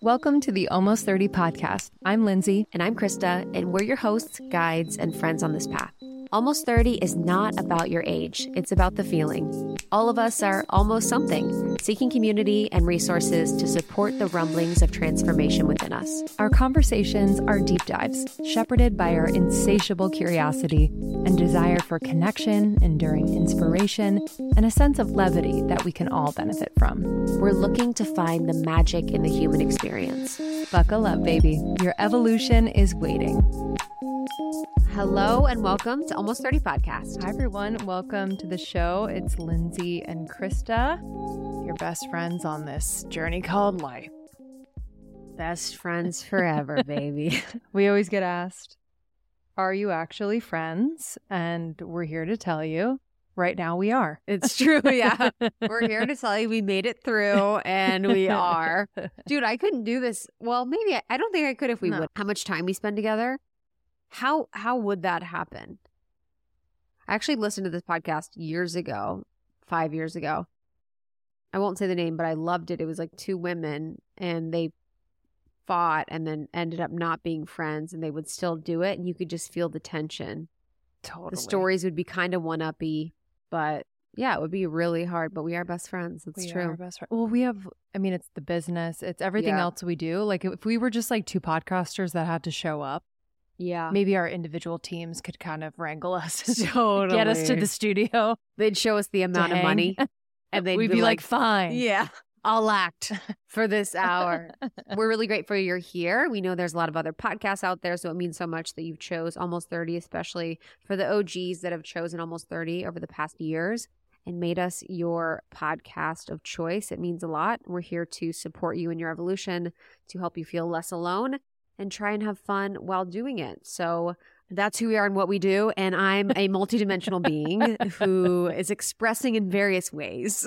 Welcome to the Almost 30 podcast. I'm Lindsay. And I'm Krista, and we're your hosts, guides, and friends on this path. Almost 30 is not about your age, it's about the feeling. All of us are almost something, seeking community and resources to support the rumblings of transformation within us. Our conversations are deep dives, shepherded by our insatiable curiosity and desire for connection, enduring inspiration, and a sense of levity that we can all benefit from. We're looking to find the magic in the human experience. Buckle up, baby. Your evolution is waiting. Hello and welcome to Almost 30 Podcast. Hi, everyone. Welcome to the show. It's Lindsay and Krista, your best friends on this journey called life. Best friends forever, baby. We always get asked, Are you actually friends? And we're here to tell you right now we are. It's true. Yeah. We're here to tell you we made it through and we are. Dude, I couldn't do this. Well, maybe I, I don't think I could if we No. would. How much time we spend together? How how would that happen? I actually listened to this podcast years ago, 5 years ago. I won't say the name, but I loved it. It was like two women and they fought and then ended up not being friends and they would still do it and you could just feel the tension. Totally. The stories would be kind of one uppy, but yeah, it would be really hard. But we are best friends. It's we true. Are best friend. Well, we have, I mean, it's the business, it's everything Yeah. else we do. Like, if we were just like two podcasters that had to show up, Yeah. maybe our individual teams could kind of wrangle us, Totally. get us to the studio. They'd show us the amount of money, and they'd We'd be like, fine. "Yeah, I'll act for this hour." We're really grateful you're here. We know there's a lot of other podcasts out there, so it means so much that you've chose almost 30, especially for the OGs that have chosen almost 30 over the past years and made us your podcast of choice. It means a lot. We're here to support you in your evolution, to help you feel less alone and try and have fun while doing it. So that's who we are and what we do. And I'm a multidimensional being who is expressing in various ways.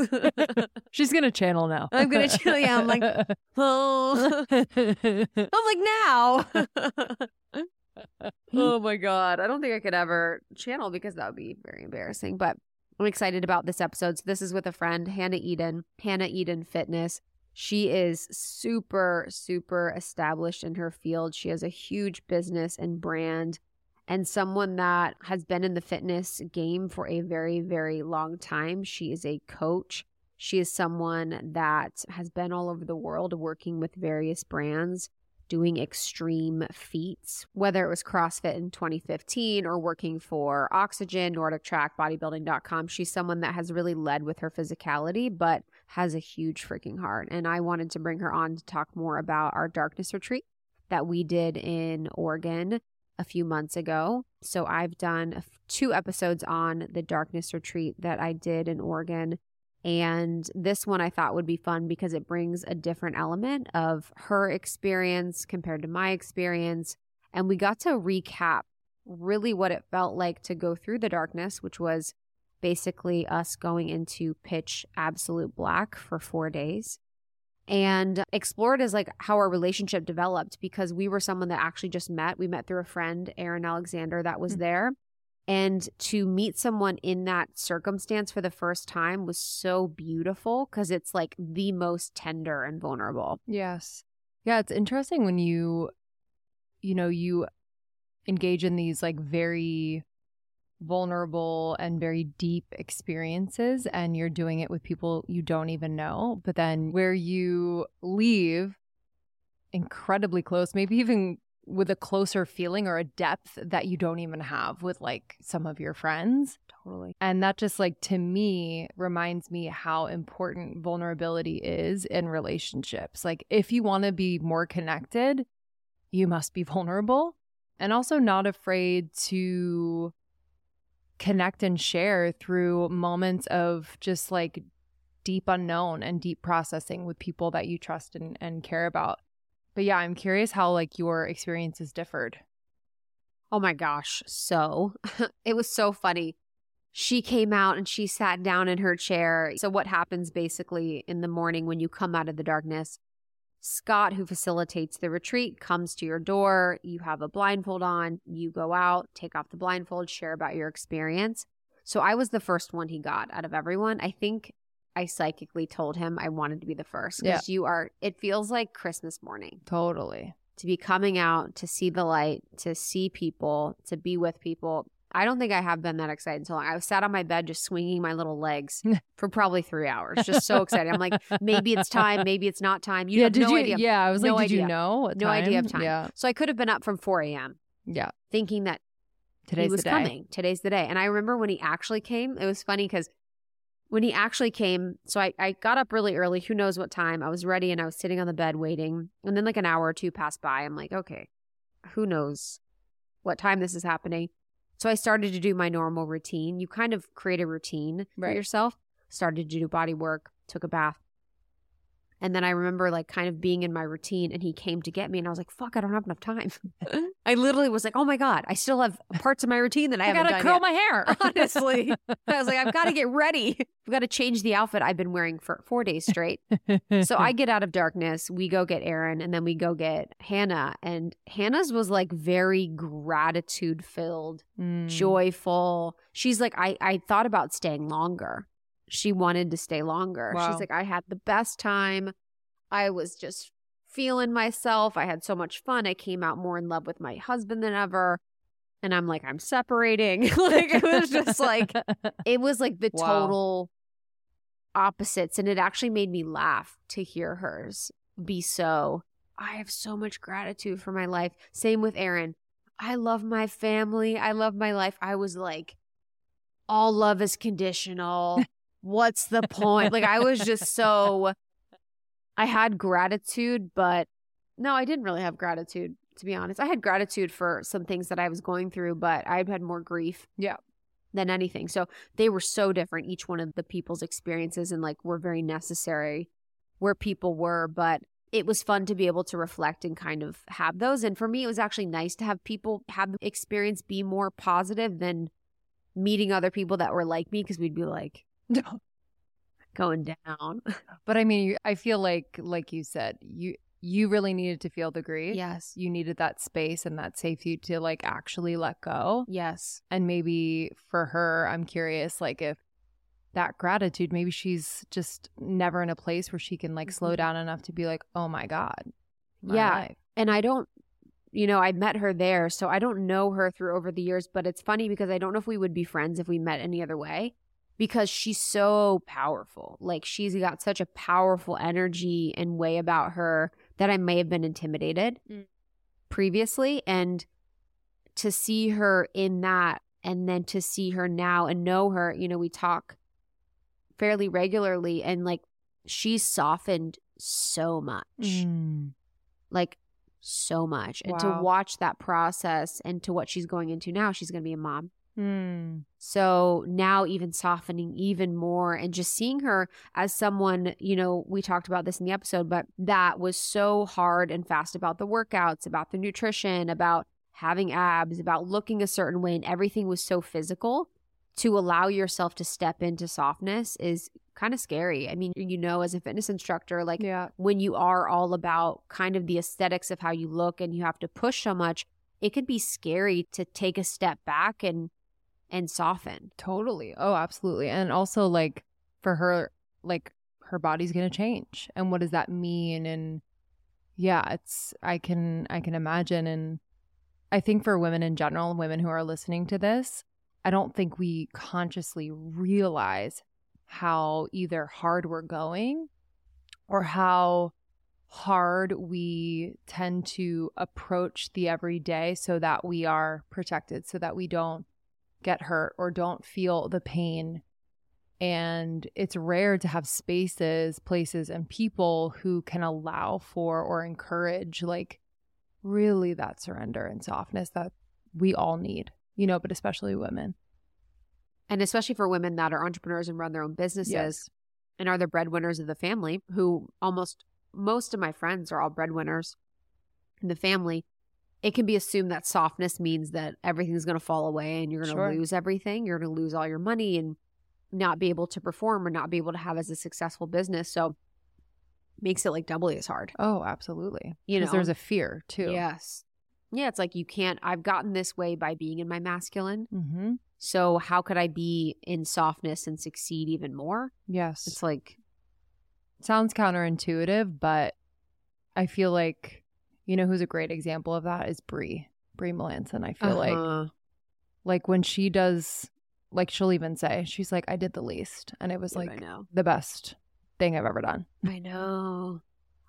She's going to channel now. I'm gonna channel. Yeah, I'm like, oh, I'm like now. oh my god, I don't think I could ever channel because that would be very embarrassing. But I'm excited about this episode. So this is with a friend, Hannah Eden, Hannah Eden Fitness. She is super, super established in her field. She has a huge business and brand, and someone that has been in the fitness game for a very, very long time. She is a coach. She is someone that has been all over the world working with various brands, doing extreme feats, whether it was CrossFit in 2015 or working for Oxygen, NordicTrack, bodybuilding.com. She's someone that has really led with her physicality, but has a huge freaking heart. And I wanted to bring her on to talk more about our darkness retreat that we did in Oregon a few months ago. So I've done two episodes on the darkness retreat that I did in Oregon. And this one I thought would be fun because it brings a different element of her experience compared to my experience. And we got to recap really what it felt like to go through the darkness, which was basically us going into pitch absolute black for four days and explored as like how our relationship developed because we were someone that actually just met. We met through a friend, Aaron Alexander, that was Mhm. there. And to meet someone in that circumstance for the first time was so beautiful because it's like the most tender and vulnerable. Yes. Yeah, it's interesting when you you know, you engage in these like very vulnerable and very deep experiences and you're doing it with people you don't even know, but then where you leave incredibly close, maybe even with a closer feeling or a depth that you don't even have with like some of your friends. Totally. And that just like to me reminds me how important vulnerability is in relationships. Like if you want to be more connected, you must be vulnerable and also not afraid to connect and share through moments of just like deep unknown and deep processing with people that you trust and, and care about. But yeah, I'm curious how like your experiences differed. Oh my gosh. So it was so funny. She came out and she sat down in her chair. So, what happens basically in the morning when you come out of the darkness? Scott, who facilitates the retreat, comes to your door. You have a blindfold on. You go out, take off the blindfold, share about your experience. So, I was the first one he got out of everyone. I think I psychically told him I wanted to be the first Yeah. because you are. It feels like Christmas morning Totally. to be coming out to see the light, to see people, to be with people. I don't think I have been that excited until I was sat on my bed just swinging my little legs for probably three hours, just so excited. I'm like, maybe it's time, maybe it's not time. You yeah, have did no you? idea. Yeah, I was No like, did idea. you know? What No idea of time. Yeah, So I could have been up from 4 a.m. yeah. thinking that Today's he was the day. coming. Today's the day. And I remember when he actually came, it was funny because when he actually came, so I, I got up really early, who knows what time. I was ready and I was sitting on the bed waiting. And then like an hour or two passed by. I'm like, okay, who knows what time this is happening. So I started to do my normal routine. You kind of create a routine for yourself. Started to do body work, took a bath. And then I remember like kind of being in my routine and he came to get me and I was like, fuck, I don't have enough time. I literally was like, oh my God, I still have parts of my routine that I, I, haven't gotta done curl yet. my hair. Honestly. I was like, I've got to get ready. I've got to change the outfit I've been wearing for four days straight. so I get out of darkness. We go get Aaron and then we go get Hannah. And Hannah's was like very gratitude filled, Mm. joyful. She's like, I, I thought about staying longer. She wanted to stay longer. Wow. She's like, I had the best time. I was just feeling myself. I had so much fun. I came out more in love with my husband than ever. And I'm like, I'm separating. like it was just like it was like the Wow. total opposites. And it actually made me laugh to hear hers be so. I have so much gratitude for my life. Same with Aaron. I love my family. I love my life. I was like, all love is conditional. What's the point? Like, I was just so. I had gratitude, but no, I didn't really have gratitude, to be honest. I had gratitude for some things that I was going through, but I had more grief. Yeah. Than anything. So they were so different, each one of the people's experiences, and like were very necessary where people were. But it was fun to be able to reflect and kind of have those. And for me, it was actually nice to have people have the experience be more positive than meeting other people that were like me because we'd be like going down. but I mean, I feel like, like you said, you you really needed to feel the grief. yes. You needed that space and that safety to like actually let go. Yes. And maybe for her, I'm curious, like if that gratitude, maybe she's just never in a place where she can like slow Mhm. down enough to be like, oh my God. my Yeah. life." and I don't, you know, I met her there, so I don't know her through over the years, but it's funny because I don't know if we would be friends if we met any other way because she's so powerful. Like she's got such a powerful energy and way about her that I may have been intimidated Mm. previously. And to see her in that and then to see her now and know her, you know, we talk fairly regularly and like she's softened so much Mm. like so much. And Wow. to watch that process and to what she's going into now, she's going to be a mom. Mm. So now even softening even more and just seeing her as someone, you know, we talked about this in the episode, but that was so hard and fast about the workouts, about the nutrition, about having abs, about looking a certain way and everything was so physical. To allow yourself to step into softness is kind of scary. I mean, you know, as a fitness instructor, like Yeah. when you are all about kind of the aesthetics of how you look and you have to push so much, it can be scary to take a step back and and soften. Totally. Oh, absolutely. And also like for her like her body's going to change. And what does that mean and yeah, it's I can I can imagine and I think for women in general, women who are listening to this, I don't think we consciously realize how either hard we're going or how hard we tend to approach the everyday so that we are protected, so that we don't get hurt or don't feel the pain. And it's rare to have spaces, places, and people who can allow for or encourage, like, really that surrender and softness that we all need, you know, but especially women. And especially for women that are entrepreneurs and run their own businesses Yes. and are the breadwinners of the family, who almost most of my friends are all breadwinners in the family. It can be assumed that softness means that everything's going to fall away and you're going to Sure. lose everything. You're going to lose all your money and not be able to perform or not be able to have as a successful business. So makes it like doubly as hard. Oh, absolutely. You know? there's a fear too. Yes. Yeah, it's like you can't I've gotten this way by being in my masculine. Mm-hmm. So how could I be in softness and succeed even more? Yes. It's like sounds counterintuitive, but I feel like you know who's a great example of that is Brie. Brie Melanson. I feel like uh-huh. like when she does like she'll even say she's like I did the least and it was Yeah, like the best thing I've ever done. I know.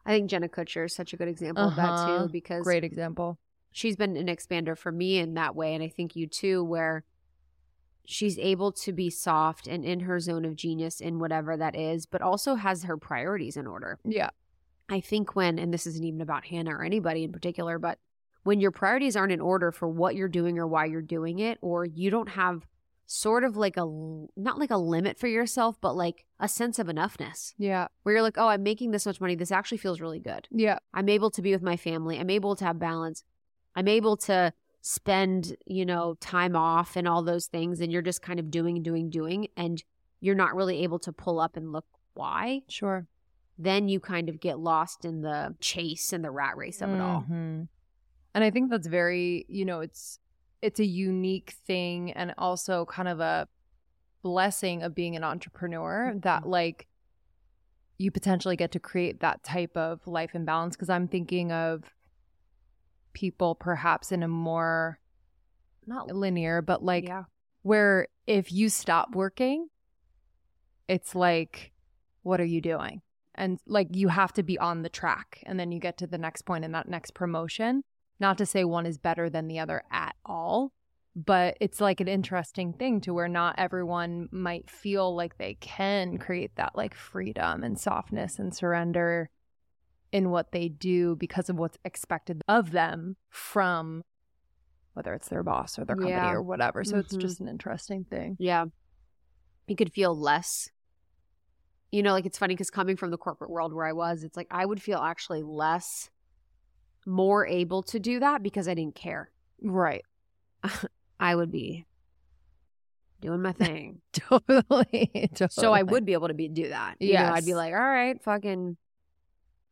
I think Jenna Kutcher is such a good example of that Uh-huh. too because Great example. she's been an expander for me in that way and i think you too where she's able to be soft and in her zone of genius in whatever that is but also has her priorities in order Yeah. I think when and this isn't even about hannah or anybody in particular but when your priorities aren't in order for what you're doing or why you're doing it or you don't have sort of like a, not like a limit for yourself but like a sense of enoughness Yeah. where you're like oh i'm making this much money this actually feels really good Yeah. I'm able to be with my family. I'm able to have balance. I'm able to spend, you know, time off and all those things. And you're just kind of doing, doing, doing. And you're not really able to pull up and look why. Sure. Then you kind of get lost in the chase and the rat race of it all. Mhm. And I think that's very, you know, it's it's a unique thing and also kind of a blessing of being an entrepreneur that like you potentially get to create that type of life imbalance because I'm thinking of people perhaps in a more not linear but like yeah. where if you stop working it's like what are you doing and like you have to be on the track and then you get to the next and that next promotion not to say one is better than the other at all but it's like an interesting thing to where not everyone might feel like they can create that like freedom and softness and surrender in what they do because of what's expected of them from whether it's their boss or their company Yeah. or whatever so it's Mhm. just an interesting thing Yeah. You could feel less. You know, like it's funny because coming from the corporate world where I was, it's like I would feel actually less, more able to do that because I didn't care. right I would be doing my thing. totally, totally. So I would be able to be do that. Yeah. I'd be like, all right, fucking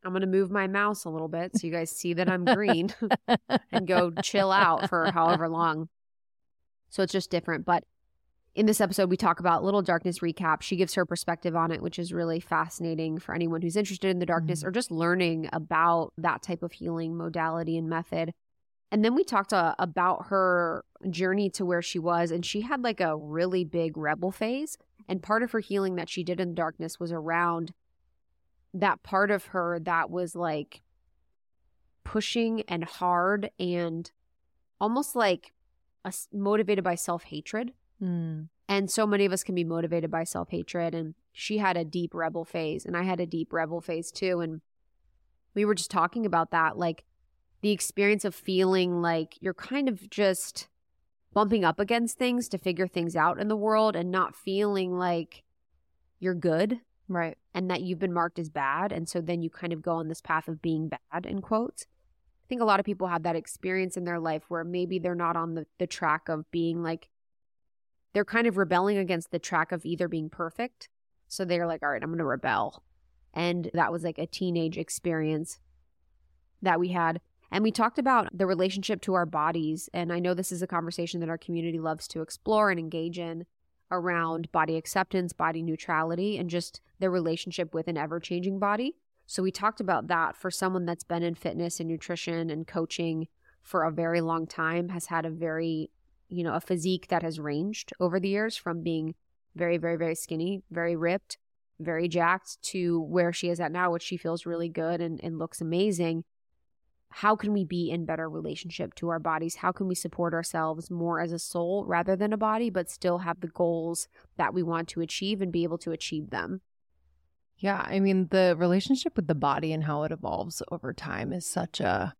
I'm gonna move my mouse a little bit so you guys see that I'm green and go chill out for however long. So it's just different. But in this episode, we talk about Little Darkness recap. She gives her perspective on it, which is really fascinating for anyone who's interested in the darkness Mhm. or just learning about that type of healing modality and method. And then we talked uh, about her journey to where she was, and she had like a really big rebel phase. And part of her healing that she did in the darkness was around that part of her that was like pushing and hard and almost like a motivated by self hatred. Mm. And so many of us can be motivated by self hatred. And she had a deep rebel phase, and I had a deep rebel phase too. And we were just talking about that like the experience of feeling like you're kind of just bumping up against things to figure things out in the world and not feeling like you're good right and that you've been marked as bad. And so then you kind of go on this path of being bad, in quotes. I think a lot of people have that experience in their life where maybe they're not on the, the track of being like, they're kind of rebelling against the track of either being perfect. So they're like, all right, I'm going to rebel. And that was like a teenage experience that we had. And we talked about the relationship to our bodies. And I know this is a conversation that our community loves to explore and engage in around body acceptance, body neutrality, and just their relationship with an ever changing body. So we talked about that for someone that's been in fitness and nutrition and coaching for a very long time, has had a very, you know, a physique that has ranged over the years from being very, very, very skinny, very ripped, very jacked to where she is at now, which she feels really good and, and looks amazing. How can we be in better relationship to our bodies? How can we support ourselves more as a soul rather than a body, but still have the goals that we want to achieve and be able to achieve them? Yeah, I mean the relationship with the body and how it evolves over time is such a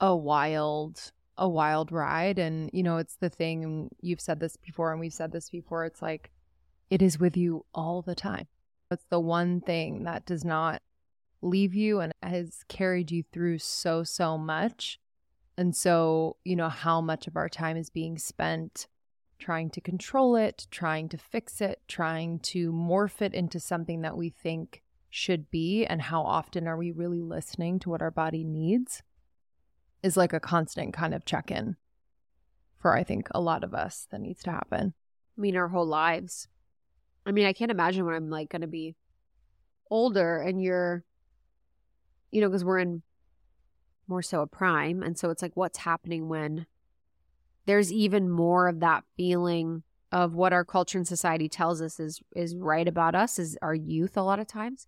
a wild a wild ride and you know it's the thing you've said this before and we've said this before it's like it is with you all the time. It's the one thing that does not leave you and has carried you through so so much. And so, you know, how much of our time is being spent trying to control it, trying to fix it, trying to morph it into something that we think should be, and how often are we really listening to what our body needs is like a constant kind of check in for I think a lot of us that needs to happen. I mean, our whole lives. I mean, I can't imagine when I'm like going to be older and you're, you know, because we're in more so a prime. And so it's like, what's happening when there's even more of that feeling of what our culture and society tells us is is right about us is our youth a lot of times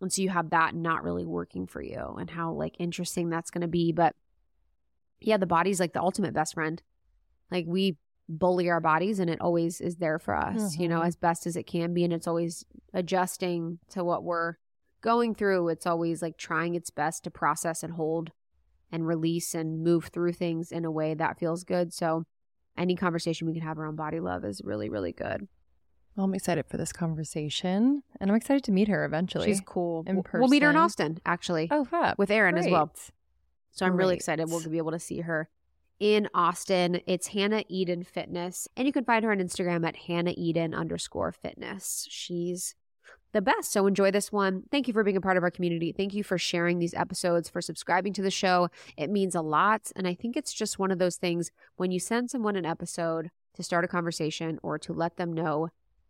and so you have that not really working for you and how like interesting that's going to be but yeah the body's like the ultimate best friend like we bully our bodies and it always is there for us mm-hmm. you know mm-hmm. as best as it can be and it's always adjusting to what we're going through it's always like trying its best to process and hold and release and move through things in a way that feels good so any conversation we can have around body love is really, really good. Well, I'm excited for this conversation, and I'm excited to meet her eventually. She's cool. In person. We'll meet her in Austin, actually. Oh, fab. With Aaron Great. as well. So I'm Great. really excited. We'll be able to see her in Austin. It's Hannah Eden Fitness, and you can find her on Instagram at Hannah Eden underscore fitness. She's the best. So enjoy this one. Thank you for being a part of our community. Thank you for sharing these episodes, for subscribing to the show. It means a lot. And I think it's just one of those things when you send someone an episode to start a conversation or to let them know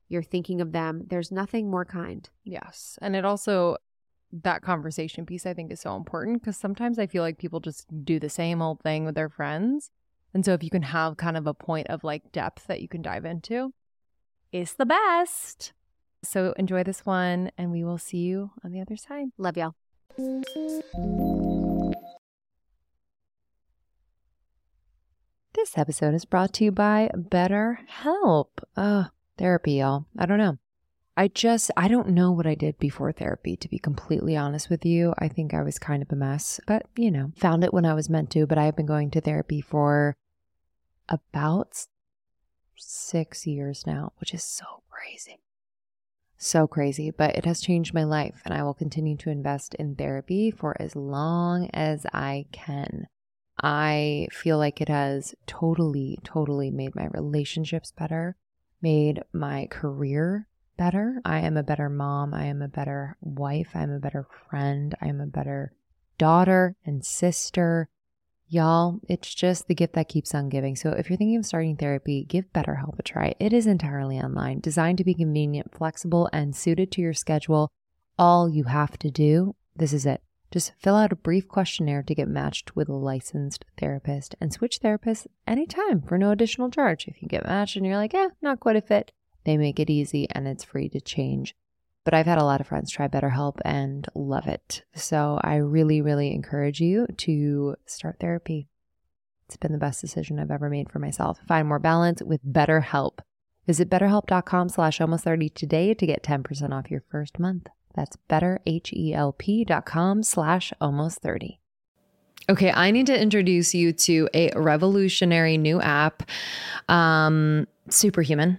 you're thinking of them, there's nothing more kind. Yes. And it also, that conversation piece I think is so important because sometimes I feel like people just do the same old thing with their friends. And so if you can have kind of a point of like depth that you can dive into, it's the best. So enjoy this one, and we will see you on the other side. Love y'all. This episode is brought to you by BetterHelp. Uh, therapy, y'all. I don't know. I just, I don't know what I did before therapy, to be completely honest with you. I think I was kind of a mess, but you know, found it when I was meant to. But I've been going to therapy for about six years now, which is so crazy so crazy, but it has changed my life, and I will continue to invest in therapy for as long as I can. I feel like it has totally, totally made my relationships better, made my career better. I am a better mom. I am a better wife. I'm a better friend. I'm a better daughter and sister. Y'all, it's just the gift that keeps on giving. So if you're thinking of starting therapy, give BetterHelp a try. It is entirely online, designed to be convenient, flexible, and suited to your schedule. All you have to do, this is it. Just fill out a brief questionnaire to get matched with a licensed therapist and switch therapists anytime for no additional charge. If you get matched and you're like, eh, not quite a fit, they make it easy and it's free to change. But I've had a lot of friends try BetterHelp and love it. So I really, really encourage you to start therapy. It's been the best decision I've ever made for myself. Find more balance with BetterHelp. Visit betterhelp.com slash almost 30 today to get 10% off your first month. That's betterhelp.com slash almost 30. Okay, I need to introduce you to a revolutionary new app, um, Superhuman.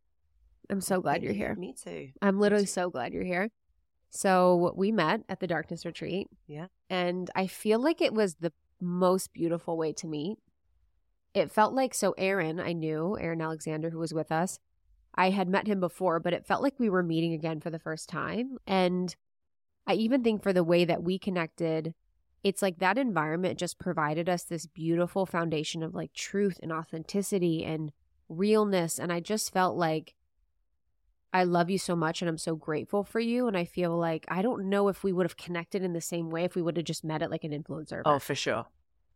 I'm so glad you're here. Me too. I'm literally so glad you're here. So we met at the darkness retreat. Yeah. And I feel like it was the most beautiful way to meet. It felt like so Aaron, I knew, Aaron Alexander, who was with us. I had met him before, but it felt like we were meeting again for the first time. And I even think for the way that we connected, it's like that environment just provided us this beautiful foundation of like truth and authenticity and realness. And I just felt like I love you so much and I'm so grateful for you. And I feel like I don't know if we would have connected in the same way if we would have just met at like an influencer. Oh, for sure.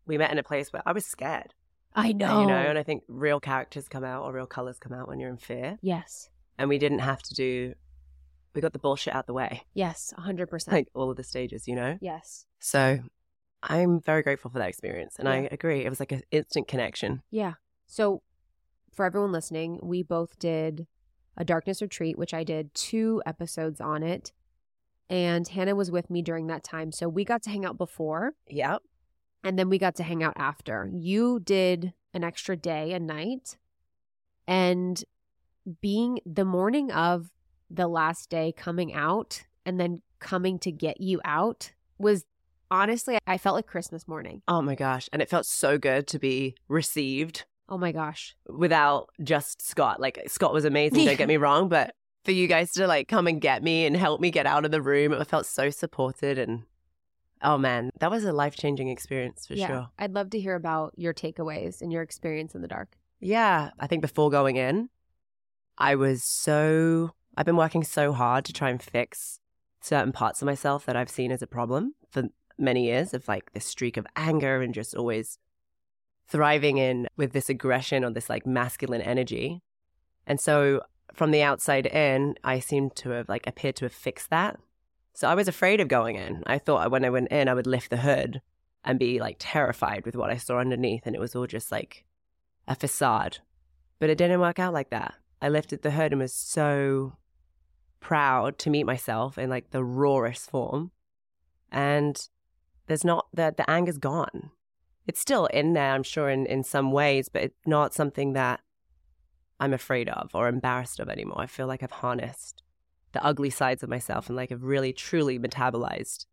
We met in a place where I was scared. I know. You know, and I think real characters come out or real colors come out when you're in fear. yes. And we didn't have to do, we got the bullshit out the way, Yes. 100%. like all of the stages, you know? yes. So I'm very grateful for that experience. And I agree. It was like an instant connection. Yeah. So, for everyone listening, we both did a darkness retreat, which I did two episodes on it. And Hannah was with me during that time. So, we got to hang out before Yep. and then we got to hang out after. You did an extra day and night. And being the morning of the last day coming out and then coming to get you out was honestly, I felt like Christmas morning. Oh my gosh. And it felt so good to be received Oh my gosh. without just Scott. Like Scott was amazing, don't get me wrong, but for you guys to like come and get me and help me get out of the room, it felt so supported and oh man, that was a life-changing experience for yeah. sure. I'd love to hear about your takeaways and your experience in the dark. Yeah, I think before going in, I was so I've been working so hard to try and fix certain parts of myself that I've seen as a problem for many years of like this streak of anger and just always thriving in with this aggression or this like masculine energy. And so from the outside in, I seemed to have like appeared to have fixed that. So I was afraid of going in. I thought when I went in, I would lift the hood and be like terrified with what I saw underneath. And it was all just like a facade. But it didn't work out like that. I lifted the hood and was so proud to meet myself in like the rawest form. And there's not that the anger's gone. It's still in there, I'm sure, in, in some ways, but it's not something that I'm afraid of or embarrassed of anymore. I feel like I've harnessed the ugly sides of myself and like I've really truly metabolized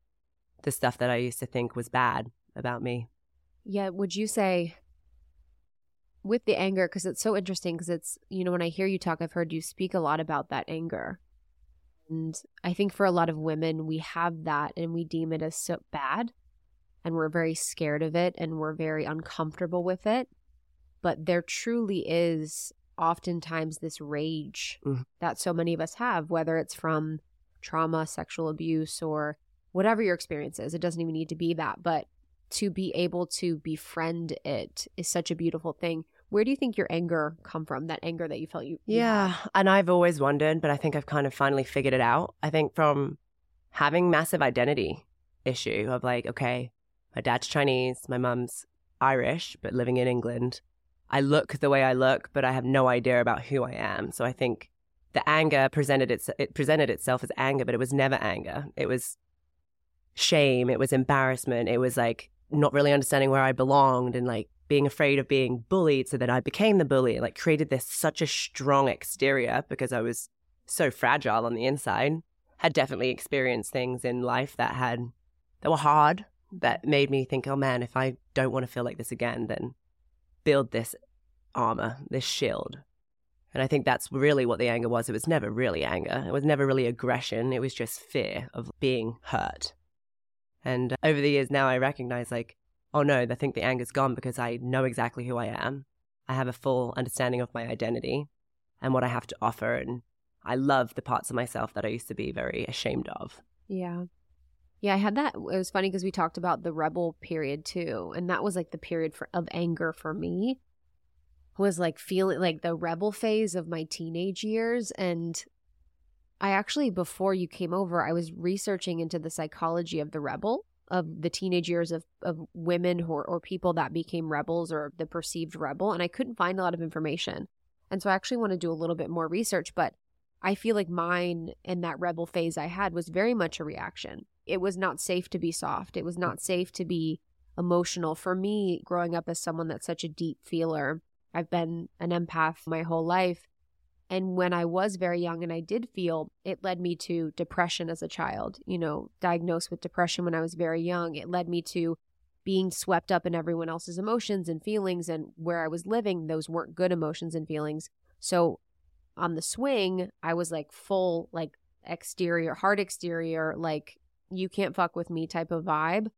the stuff that I used to think was bad about me. Yeah, would you say with the anger because it's so interesting because it's you know when I hear you talk I've heard you speak a lot about that anger. And I think for a lot of women we have that and we deem it as so bad and we're very scared of it and we're very uncomfortable with it. But there truly is oftentimes this rage Mhm. that so many of us have whether it's from trauma, sexual abuse or whatever your experience is. It doesn't even need to be that, but to be able to befriend it is such a beautiful thing. Where do you think your anger come from? That anger that you felt you you Yeah, had? and I've always wondered, but I think I've kind of finally figured it out. I think from having massive identity issue of like, okay, my dad's Chinese, my mum's Irish, but living in England. I look the way I look, but I have no idea about who I am. So I think the anger presented its it presented itself as anger, but it was never anger. It was shame, it was embarrassment, it was like not really understanding where I belonged and like being afraid of being bullied so that I became the bully, like created this such a strong exterior because I was so fragile on the inside. Had definitely experienced things in life that had that were hard that made me think, oh man, if I don't want to feel like this again, then build this armor, this shield. And I think that's really what the anger was. It was never really anger. It was never really aggression. It was just fear of being hurt. And over the years now, I recognize, like, oh no, I think the anger's gone because I know exactly who I am. I have a full understanding of my identity and what I have to offer. And I love the parts of myself that I used to be very ashamed of. Yeah. Yeah, I had that. It was funny because we talked about the rebel period too. And that was like the period for, of anger for me was like feeling like the rebel phase of my teenage years. And I actually, before you came over, I was researching into the psychology of the rebel, of the teenage years of, of women who, or people that became rebels or the perceived rebel. And I couldn't find a lot of information. And so I actually want to do a little bit more research. But I feel like mine and that rebel phase I had was very much a reaction. It was not safe to be soft. It was not safe to be emotional. For me, growing up as someone that's such a deep feeler, I've been an empath my whole life. And when I was very young and I did feel, it led me to depression as a child, you know, diagnosed with depression when I was very young. It led me to being swept up in everyone else's emotions and feelings. And where I was living, those weren't good emotions and feelings. So on the swing, I was like full, like exterior, hard exterior, like you can't fuck with me type of vibe.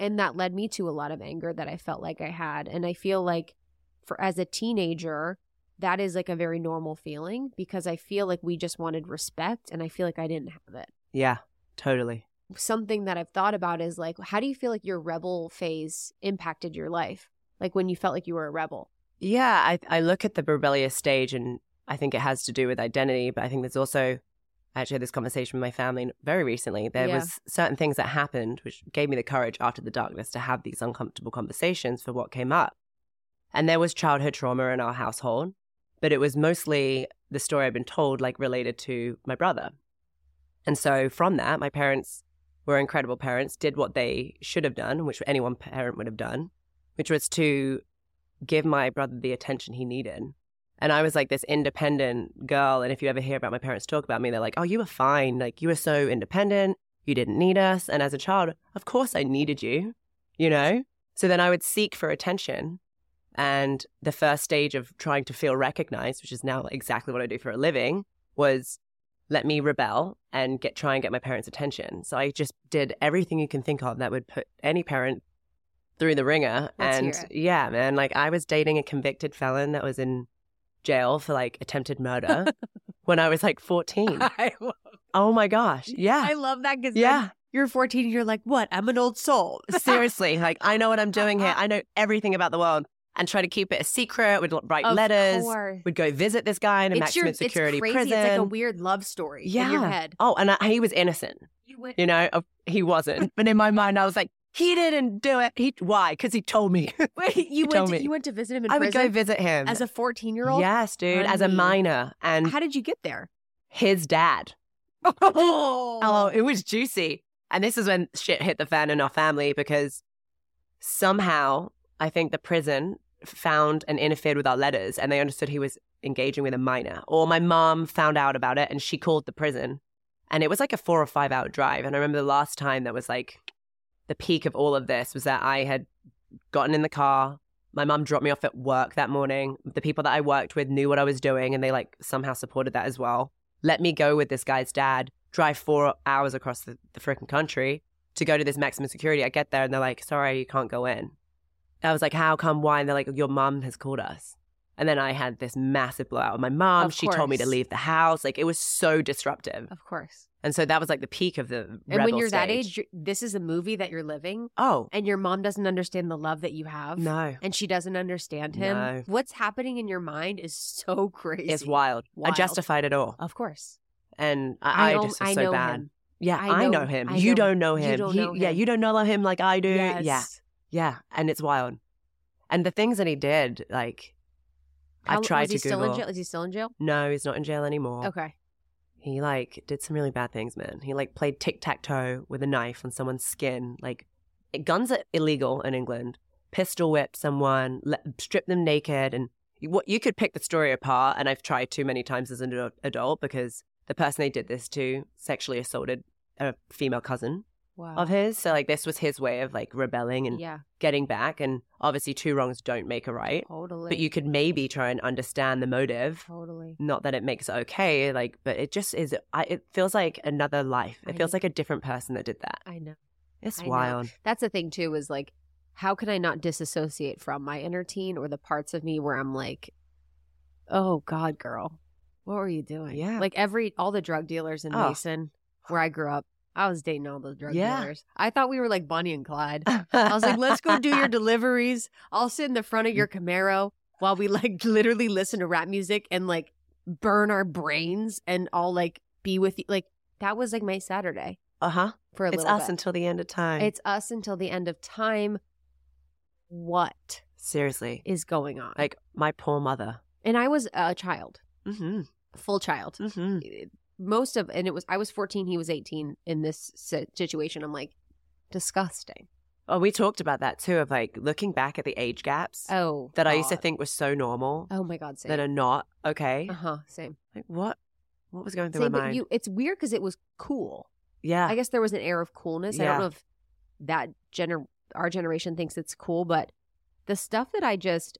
And that led me to a lot of anger that I felt like I had. And I feel like for as a teenager, that is like a very normal feeling because I feel like we just wanted respect and I feel like I didn't have it. Yeah, totally. Something that I've thought about is like, how do you feel like your rebel phase impacted your life? Like when you felt like you were a rebel? Yeah, I, I look at the rebellious stage and I think it has to do with identity, but I think there's also actually had this conversation with my family very recently. There Yeah. was certain things that happened which gave me the courage after the darkness to have these uncomfortable conversations for what came up. And there was childhood trauma in our household, but it was mostly the story I've been told, like related to my brother. And so from that, my parents were incredible parents, did what they should have done, which any one parent would have done, which was to give my brother the attention he needed. And I was like this independent girl. And if you ever hear about my parents talk about me, they're like, oh, you were fine. Like, you were so independent. You didn't need us. And as a child, of course, I needed you, you know? So then I would seek for attention. And the first stage of trying to feel recognized, which is now exactly what I do for a living, was let me rebel and get try and get my parents' attention. So I just did everything you can think of that would put any parent through the ringer. Let's and yeah, man, like I was dating a convicted felon that was in jail for like attempted murder when I was like 14. I love, Oh my gosh. Yeah. I love that because Yeah. you're 14 and you're like, what? I'm an old soul. Seriously. Like I know what I'm doing here. Uh-huh. I know everything about the world and try to keep it a secret. We'd write Of letters. course. Would go visit this guy in a It's maximum your, security it's crazy. prison. It's like a weird love story in your Yeah. head. Oh, and I, he was innocent. You went, You know, oh, he wasn't. But in my mind, I was like, he didn't do it. He why? Because he told me. wait, you went, to, me. you went to visit him in I would go visit him as a 14 year old? Yes, dude, as a minor, and How did you get there? his dad. Oh, Oh, it was juicy. And this is when shit hit the fan in our family because somehow I think the prison found and interfered with our letters and they understood he was engaging with a minor. Or my mom found out about it and she called the prison. And it was like a four or five hour drive. And I remember the last time that was like the peak of all of this was that I had gotten in the car. My mom dropped me off at work that morning. The people that I worked with knew what I was doing and they like somehow supported that as well. Let me go with this guy's dad, drive four hours across the, the freaking country to go to this maximum security. I get there and they're like, sorry, you can't go in. I was like, how come? Why? And they're like, your mom has called us. And then I had this massive blowout with my mom. Of she told me to leave the house. Like it was so disruptive. Of course. And so that was like the peak of the And when you're that age, you're, this is a movie that you're living, oh and your mom doesn't understand the love that you have. no, And she doesn't understand him. No. What's happening in your mind is so crazy. it's wild. I justified it all, Of course. and I, I, know- just was I so know bad. him. Yeah, I I know- know, him. I you know- don't know him. don't He- know Yeah, you don't know him like I do. Yes. Yeah, yeah, and it's wild. And the things that he did, like How- I've tried was he to still in Google. jail? Is he still in jail? No, he's not in jail anymore. Okay. He like did some really bad things, man. He like played tic tac toe with a knife on someone's skin. Like guns are illegal in England. Pistol whipped someone, le- stripped them naked, and you- what you could pick the story apart. And I've tried too many times as an adult because the person they did this to sexually assaulted a female cousin Wow. of his. So like this was his way of like rebelling and yeah, getting back. And obviously, two wrongs don't make a right. totally. But you could maybe try and understand the motive totally. Not that it makes it okay, like, but it just is. I, it feels like another life. It I feels know. like a different person that did that. I know. It's I know. wild. That's the thing too, is like, how can I not disassociate from my inner teen or the parts of me where I'm like, oh God, girl, what were you doing? Yeah. Like every all the drug dealers in Oh. Mason, where I grew up, I was dating all those drug Yeah. dealers. I thought we were like Bonnie and Clyde. I was like, let's go do your deliveries. I'll sit in the front of your Camaro while we like literally listen to rap music and like burn our brains and I'll like be with you. Like that was like my Saturday uh huh. for a It's little us bit. until the end of time. It's us until the end of time. What seriously is going on? like my poor mother. and I was a child, Mm-hmm. full child. Mm-hmm. Most of, and it was, I was 14, he was 18 in this situation. I'm like, disgusting. Oh, we talked about that too. Of like looking back at the age gaps Oh. that I used to think was so normal Oh my God, same. that are not okay. Uh huh, same. Like what? What was going through Same, my but mind? you, it's weird because it was cool. yeah. I guess there was an air of coolness. I don't know if that gener our generation thinks it's cool, but the stuff that I just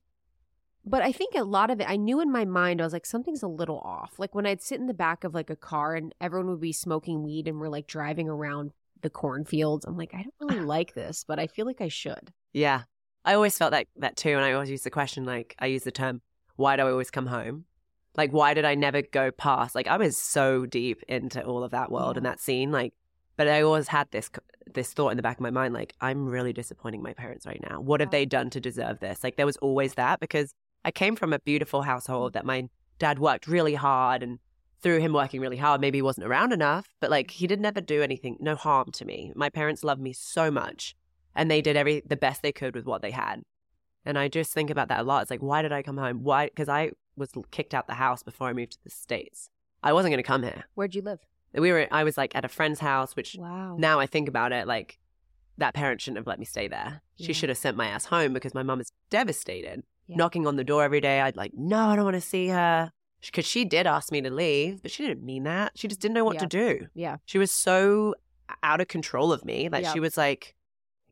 but I think a lot of it I knew in my mind I was like something's a little off. Like when I'd sit in the back of like a car and everyone would be smoking weed and we're like driving around the cornfields. I'm like I don't really like this, but I feel like I should. Yeah. I always felt that that too, and I always use the question like I use the term, "Why do I always come home?" Like, why did I never go past? Like, I was so deep into all of that world and that scene, like, but I always had this this thought in the back of my mind, like, I'm really disappointing my parents right now. What have they done to deserve this? Like, there was always that because I came from a beautiful household that my dad worked really hard and through him working really hard, maybe he wasn't around enough, but like he did never do anything, no harm to me. My parents loved me so much and they did every the best they could with what they had. And I just think about that a lot. It's like, why did I come home? Why? Because I was kicked out the house before I moved to the states. I wasn't going to come here. Where'd you live? We were. I was like at a friend's house, which Wow. now I think about it, like that parent shouldn't have let me stay there. She should have sent my ass home because my mom is devastated. Yeah. Knocking on the door every day, I'd like, no, I don't want to see her. Because she did ask me to leave, but she didn't mean that. She just didn't know what Yeah. to do. Yeah. She was so out of control of me that Yeah. she was like,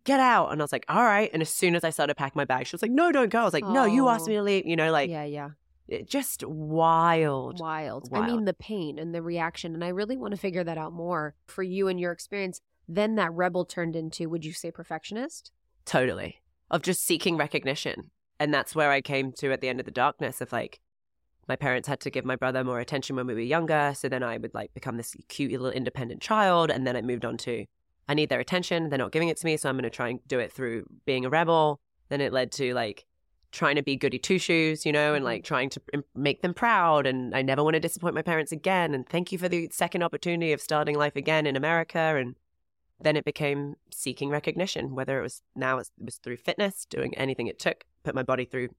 get out. And I was like, all right. And as soon as I started packing my bag, she was like, no, don't go. I was like, no, you asked Oh. me to leave. You know, like, yeah, yeah. it just wild. wild. I mean, the pain and the reaction. And I really want to figure that out more for you and your experience. Then that rebel turned into, would you say, perfectionist? Totally. Of just seeking recognition. And that's where I came to at the end of the darkness of like, my parents had to give my brother more attention when we were younger. So then I would like become this cute little independent child. And then it moved on to, I need their attention. They're not giving it to me. So I'm going to try and do it through being a rebel. Then it led to like trying to be goody two shoes, you know, and mm-hmm. like trying to make them proud. And I never want to disappoint my parents again. And thank you for the second opportunity of starting life again in America. And then it became seeking recognition, whether it was now it was through fitness, doing anything it took, put my body through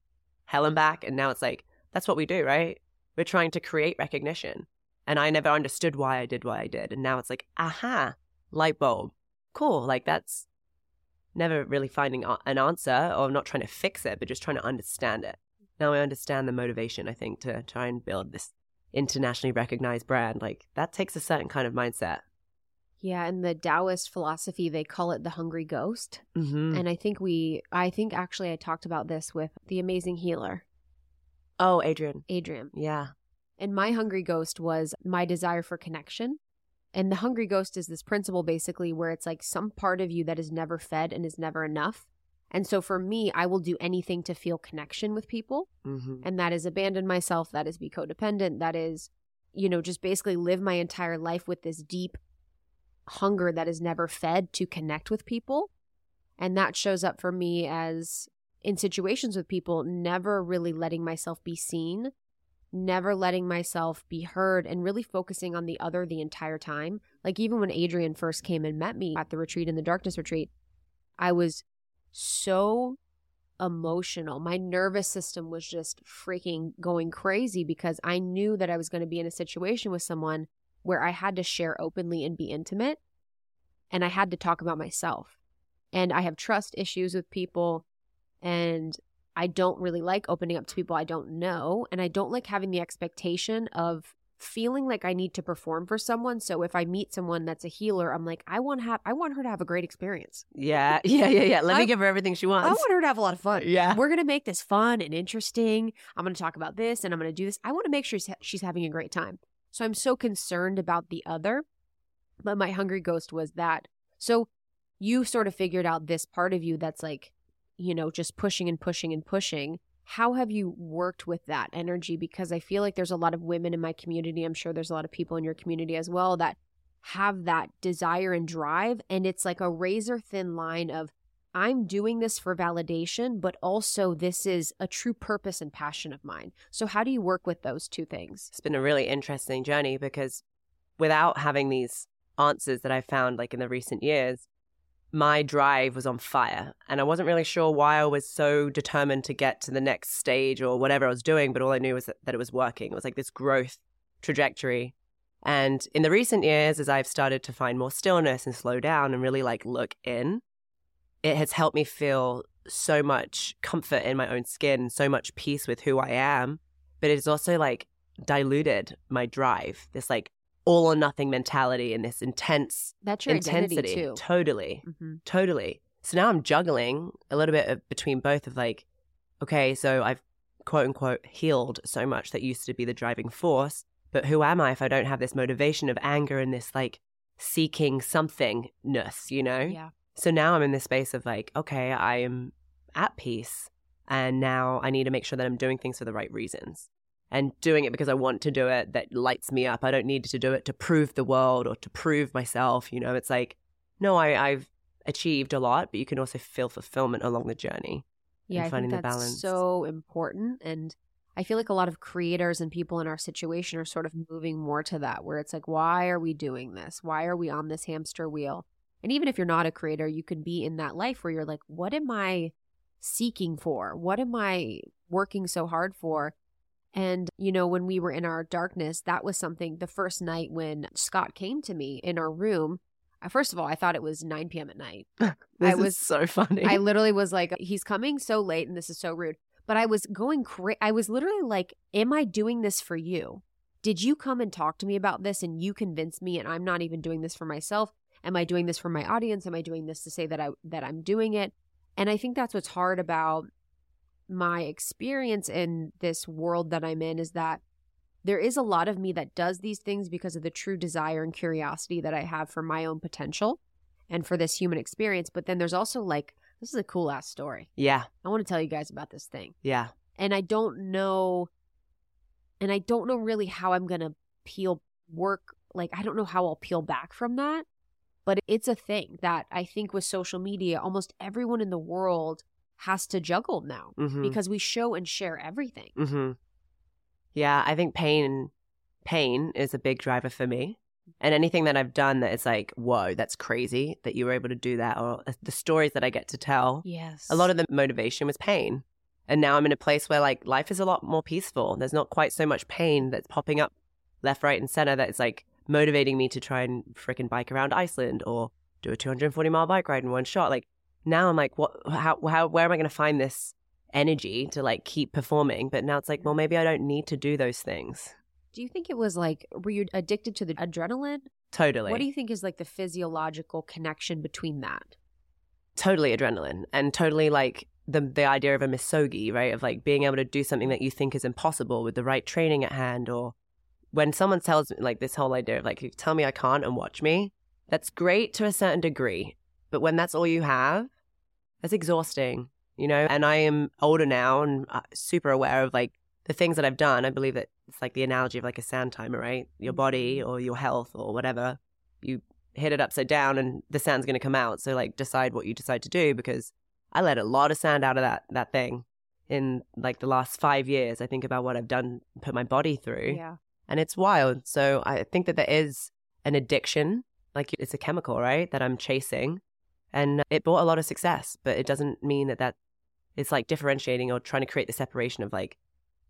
hell and back. And now it's like, that's what we do, right? We're trying to create recognition. And I never understood why I did what I did. And now it's like, aha, light bulb. Cool. Like that's never really finding an answer or not trying to fix it, but just trying to understand it. Now I understand the motivation, I think, to try and build this internationally recognized brand. Like that takes a certain kind of mindset. Yeah. And the Taoist philosophy, they call it the hungry ghost. Mm-hmm. And I think we, I think actually I talked about this with the amazing healer, Oh, Adrian. Adrian. Yeah. And my hungry ghost was my desire for connection. And the hungry ghost is this principle basically where it's like some part of you that is never fed and is never enough. And so for me, I will do anything to feel connection with people. Mm-hmm. And that is abandon myself, that is be codependent, that is, you know, just basically live my entire life with this deep hunger that is never fed to connect with people. And that shows up for me as in situations with people, never really letting myself be seen, never letting myself be heard, and really focusing on the other the entire time. Like even when Adrian first came and met me at the retreat in the darkness retreat, I was so emotional. My nervous system was just freaking going crazy because I knew that I was going to be in a situation with someone where I had to share openly and be intimate and I had to talk about myself. And I have trust issues with people and I don't really like opening up to people I don't know and I don't like having the expectation of feeling like I need to perform for someone. So if I meet someone that's a healer, I'm like, I want have I want her to have a great experience. Yeah, yeah, yeah, yeah. Let I- me give her everything she wants. I want her to have a lot of fun. Yeah. We're gonna make this fun and interesting. I'm gonna talk about this and I'm gonna do this. I want to make sure she's, she's having a great time. So I'm so concerned about the other. But my hungry ghost was that. So you sort of figured out this part of you that's like, you know, just pushing and pushing and pushing. How have you worked with that energy? Because I feel like there's a lot of women in my community. I'm sure there's a lot of people in your community as well that have that desire and drive. And it's like a razor thin line of, I'm doing this for validation, but also this is a true purpose and passion of mine. So, how do you work with those two things? it's been a really interesting journey because without having these answers that I found like in the recent years, my drive was on fire. And I wasn't really sure why I was so determined to get to the next stage or whatever I was doing, but all I knew was that, that it was working. It was like this growth trajectory. And in the recent years, as I've started to find more stillness and slow down and really like look in, it has helped me feel so much comfort in my own skin, so much peace with who I am. But it's also like diluted my drive, this like all or nothing mentality and this intense That's your intensity. too. Totally. Mm-hmm. Totally. So now I'm juggling a little bit of, between both of like, okay, so I've quote unquote healed so much that used to be the driving force, but who am I if I don't have this motivation of anger and this like seeking somethingness, you know? Yeah. So now I'm in this space of like, okay, I am at peace. And now I need to make sure that I'm doing things for the right reasons and doing it because I want to do it that lights me up. I don't need to do it to prove the world or to prove myself. You know, it's like, no, I, I've achieved a lot, but you can also feel fulfillment along the journey. Yeah, I finding think the that's balance. so important. And I feel like a lot of creators and people in our situation are sort of moving more to that, where it's like, why are we doing this? Why are we on this hamster wheel? And even if you're not a creator, you can be in that life where you're like, what am I seeking for? What am I working so hard for? And, you know, when we were in our darkness, that was something the first night when Scott came to me in our room. First of all, I thought it was 9 p.m. at night. This I is was- so funny. I literally was like, he's coming so late and this is so rude. But I was going crazy. I was literally like, am I doing this for you? Did you come and talk to me about this and you convinced me and I'm not even doing this for myself? Am I doing this for my audience? Am I doing this to say that I that I'm doing it? And I think that's what's hard about my experience in this world that I'm in is that there is a lot of me that does these things because of the true desire and curiosity that I have for my own potential and for this human experience. But then there's also like, this is a cool ass story. yeah, I want to tell you guys about this thing. yeah. And I don't know, and I don't know really how I'm going to peel work. Like, I don't know how I'll peel back from that. But it's a thing that I think with social media, almost everyone in the world has to juggle now hmm because we show and share everything. hmm Yeah, I think pain pain is a big driver for me. And anything that I've done that is like, whoa, that's crazy that you were able to do that, or uh, the stories that I get to tell. Yes. A lot of the motivation was pain. And now I'm in a place where like life is a lot more peaceful. There's not quite so much pain that's popping up left, right, and center that is like motivating me to try and freaking bike around Iceland or do a 240 mile bike ride in one shot. Like now I'm like, what, how, how, where am I going to find this energy to like keep performing? But now it's like, well, maybe I don't need to do those things. Do you think it was like, were you addicted to the adrenaline? Totally. What do you think is like the physiological connection between that? totally adrenaline and totally like the the idea of a misogi, right? Of like being able to do something that you think is impossible with the right training at hand or when someone tells me like this whole idea of like you tell me I can't and watch me, that's great to a certain degree. But when that's all you have, that's exhausting, you know? And I am older now and uh, super aware of like the things that I've done. I believe that it's like the analogy of like a sand timer, right? Your body or your health or whatever. You hit it upside down and the sand's going to come out. So like decide what you decide to do because I let a lot of sand out of that that thing in like the last 5 years. I think about what I've done put my body through Yeah. And it's wild. So I think that there is an addiction, like it's a chemical, right? That I'm chasing and it brought a lot of success, but it doesn't mean that that it's like differentiating or trying to create the separation of like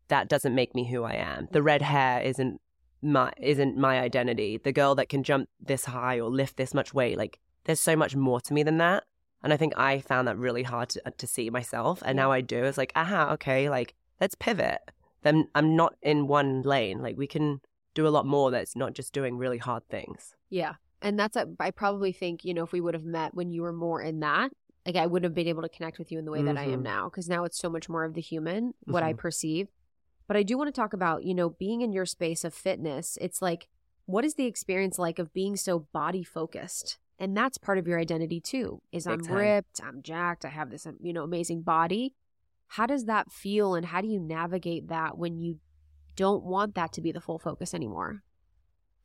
that doesn't make me who I am. The red hair isn't my isn't my identity. The girl that can jump this high or lift this much weight, like there's so much more to me than that. And I think I found that really hard to, uh, to see myself. And now I do. It's like, aha, okay, like let's pivot. Then I'm not in one lane. Like we can do a lot more that's not just doing really hard things. Yeah. And that's, a, I probably think, you know, if we would have met when you were more in that, like I wouldn't have been able to connect with you in the way that I am Mhm. now because now it's so much more of the human, what I Mhm. perceive. But I do want to talk about, you know, being in your space of fitness. It's like, what is the experience like of being so body focused? And that's part of your identity too. Is Big I'm time. ripped, I'm jacked, I have this, um, you know, amazing body. How does that feel and how do you navigate that when you don't want that to be the full focus anymore?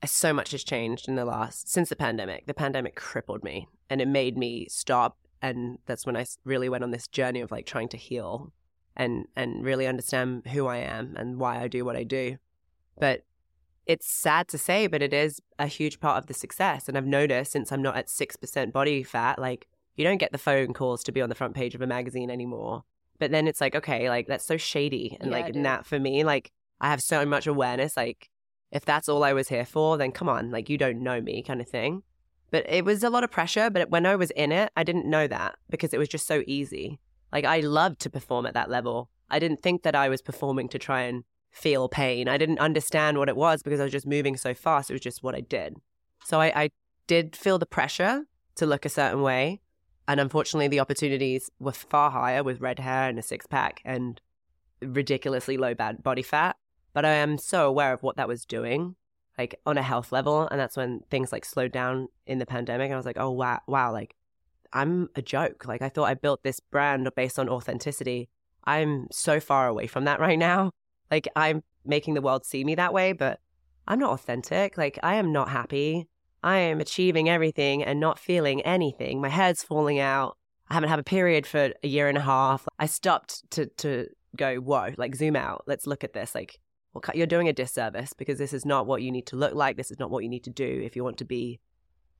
Uh, so much has changed in the last since the pandemic. The pandemic crippled me and it made me stop and that's when I really went on this journey of like trying to heal and and really understand who I am and why I do what I do. But it's sad to say, but it is a huge part of the success. And I've noticed since I'm not at 6% body fat, like you don't get the phone calls to be on the front page of a magazine anymore. But then it's like, okay, like that's so shady. And Yeah, like, that for me, like I have so much awareness. Like, if that's all I was here for, then come on, like you don't know me kind of thing. But it was a lot of pressure. But when I was in it, I didn't know that because it was just so easy. Like I loved to perform at that level. I didn't think that I was performing to try and feel pain. I didn't understand what it was because I was just moving so fast. It was just what I did. So I, I did feel the pressure to look a certain way. And unfortunately, the opportunities were far higher with red hair and a six pack and ridiculously low bad body fat. But I am so aware of what that was doing, like on a health level. And that's when things like slowed down in the pandemic. And I was like, oh, wow, wow, like I'm a joke. Like I thought I built this brand based on authenticity. I'm so far away from that right now. Like I'm making the world see me that way, but I'm not authentic. Like I am not happy. I am achieving everything and not feeling anything. My head's falling out. I haven't had a period for a year and a half. I stopped to to go, whoa, like zoom out. Let's look at this. Like, well, you're doing a disservice because this is not what you need to look like. This is not what you need to do if you want to be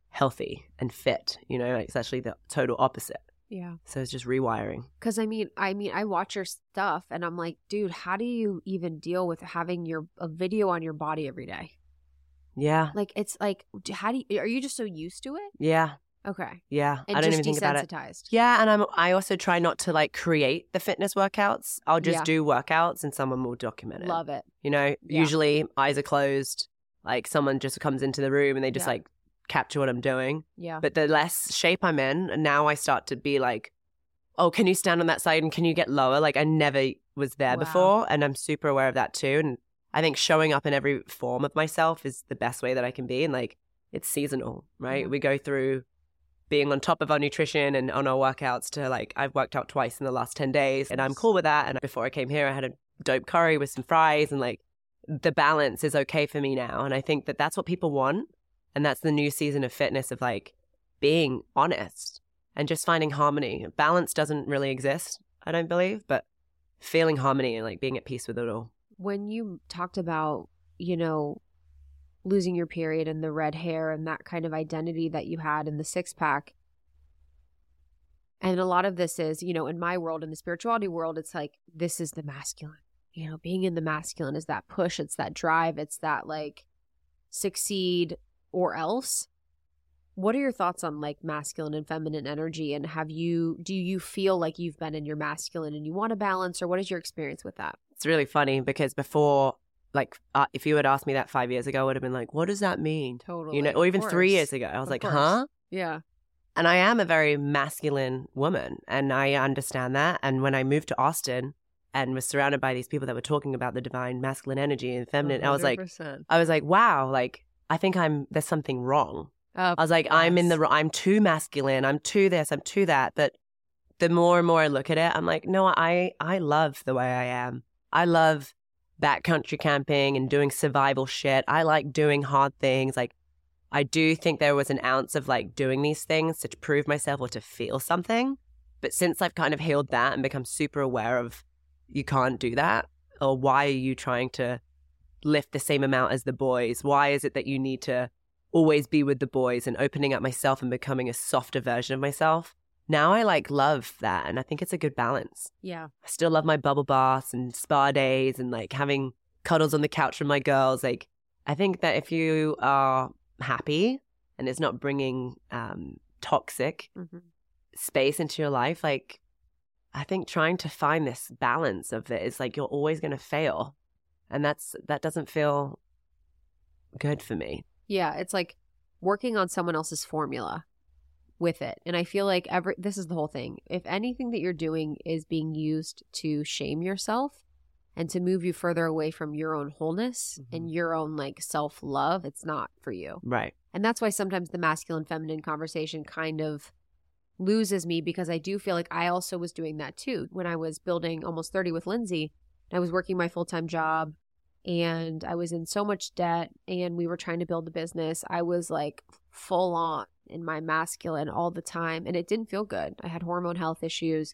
healthy and fit. You know, like, it's actually the total opposite. Yeah. So it's just rewiring. Cause I mean, I mean, I watch your stuff and I'm like, dude, how do you even deal with having your a video on your body every day? Yeah, Like, it's like, how do you? Are you just so used to it? yeah, Okay, yeah. and I don't even think about it. Yeah, and I'm I also try not to like create the fitness workouts. I'll just Yeah. do workouts and someone will document it. Love it. You know, Yeah. usually eyes are closed. Like someone just comes into the room and they just Yeah. like capture what I'm doing. Yeah. But the less shape I'm in, and now I start to be like, oh, can you stand on that side and can you get lower? Like I never was there Wow. before, and I'm super aware of that too. And I think showing up in every form of myself is the best way that I can be. And like it's seasonal, right? Mhm. We go through being on top of our nutrition and on our workouts to like I've worked out twice in the last 10 days and I'm cool with that and before I came here I had a dope curry with some fries and like the balance is okay for me now and I think that that's what people want and that's the new season of fitness of like being honest and just finding harmony balance doesn't really exist I don't believe but feeling harmony and like being at peace with it all when you talked about, you know, losing your period and the red hair and that kind of identity that you had in the six pack. And a lot of this is, you know, in my world, in the spirituality world, it's like, this is the masculine. You know, being in the masculine is that push, it's that drive, it's that like succeed or else. What are your thoughts on like masculine and feminine energy? And have you, do you feel like you've been in your masculine and you want to balance, or what is your experience with that? It's really funny because before like uh, if you had asked me that five years ago I would have been like what does that mean Totally. you know or even three years ago i was Of like course. huh Yeah. and I am a very masculine woman, and I understand that. And when I moved to Austin and was surrounded by these people that were talking about the divine masculine energy and feminine, I was like, I was like, wow, like I think I'm there's something wrong. I was like, I'm in the. I'm too masculine, I'm too this, I'm too that. But the more and more I look at it, I'm like, no, I I love the way I am. I love backcountry camping and doing survival shit. I like doing hard things. Like I do think there was an ounce of like doing these things to prove myself or to feel something. But since I've kind of healed that and become super aware of you can't do that, or why are you trying to lift the same amount as the boys? Why is it that you need to always be with the boys and opening up myself and becoming a softer version of myself? Now I like love that. And I think it's a good balance. Yeah. I still love my bubble baths and spa days and like having cuddles on the couch with my girls. Like, I think that if you are happy and it's not bringing um, toxic hmm space into your life, like, I think trying to find this balance of it is like you're always going to fail. And that's, that doesn't feel good for me. Yeah, it's like working on someone else's formula with it. And I feel like every this is the whole thing. If anything that you're doing is being used to shame yourself and to move you further away from your own wholeness Mhm. and your own like self-love, it's not for you. Right. And that's why sometimes the masculine feminine conversation kind of loses me because I do feel like I also was doing that too. When I was building almost 30 with Lindsey, I was working my full time job and I was in so much debt and we were trying to build the business. I was like full on in my masculine all the time and it didn't feel good. I had hormone health issues.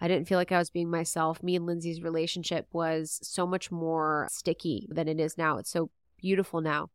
I didn't feel like I was being myself. Me and Lindsey's relationship was so much more sticky than it is now. It's so beautiful now.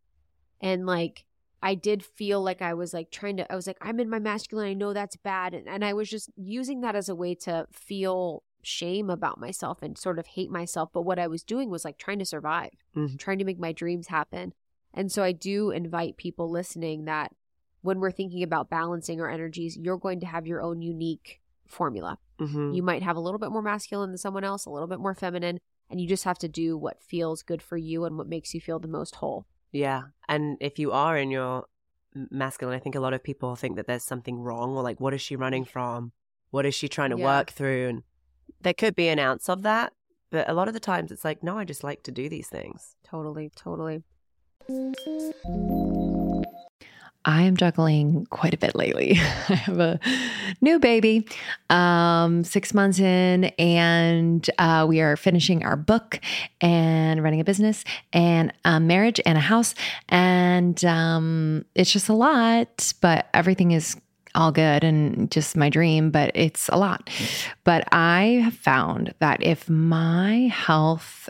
And like, I did feel like I was like trying to, I was like, I'm in my masculine. I know that's bad. And, and I was just using that as a way to feel shame about myself and sort of hate myself. But what I was doing was like trying to survive, Mhm. trying to make my dreams happen. And so I do invite people listening that when we're thinking about balancing our energies, you're going to have your own unique formula. hmm You might have a little bit more masculine than someone else, a little bit more feminine, and you just have to do what feels good for you and what makes you feel the most whole. Yeah. And if you are in your masculine, I think a lot of people think that there's something wrong or like, what is she running from? What is she trying to Yeah. work through? And there could be an ounce of that. But a lot of the times it's like, no, I just like to do these things. Totally, totally. I am juggling quite a bit lately. I have a new baby, um, six months in, and uh, we are finishing our book and running a business and a marriage and a house. And um, it's just a lot, but everything is all good and just my dream, but it's a lot. Mm. But I have found that if my health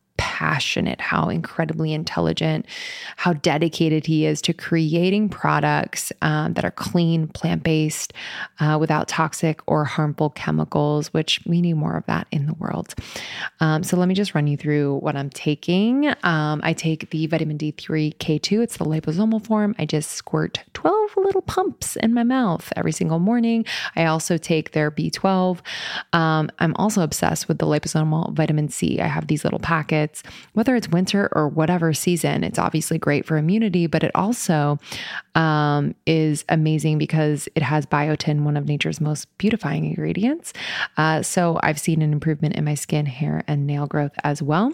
passionate, how incredibly intelligent, how dedicated he is to creating products um, that are clean, plant based, uh, without toxic or harmful chemicals, which we need more of that in the world. Um, so let me just run you through what I'm taking. Um, I take the vitamin D3 K2, it's the liposomal form. I just squirt 12 little pumps in my mouth every single morning. I also take their B12. Um, I'm also obsessed with the liposomal vitamin C. I have these little packets, whether it's winter or whatever season. It's obviously great for immunity, but it also um, is amazing because it has biotin, one of nature's most beautifying ingredients. Uh, so I've seen an improvement in my skin, hair, and nail growth as well.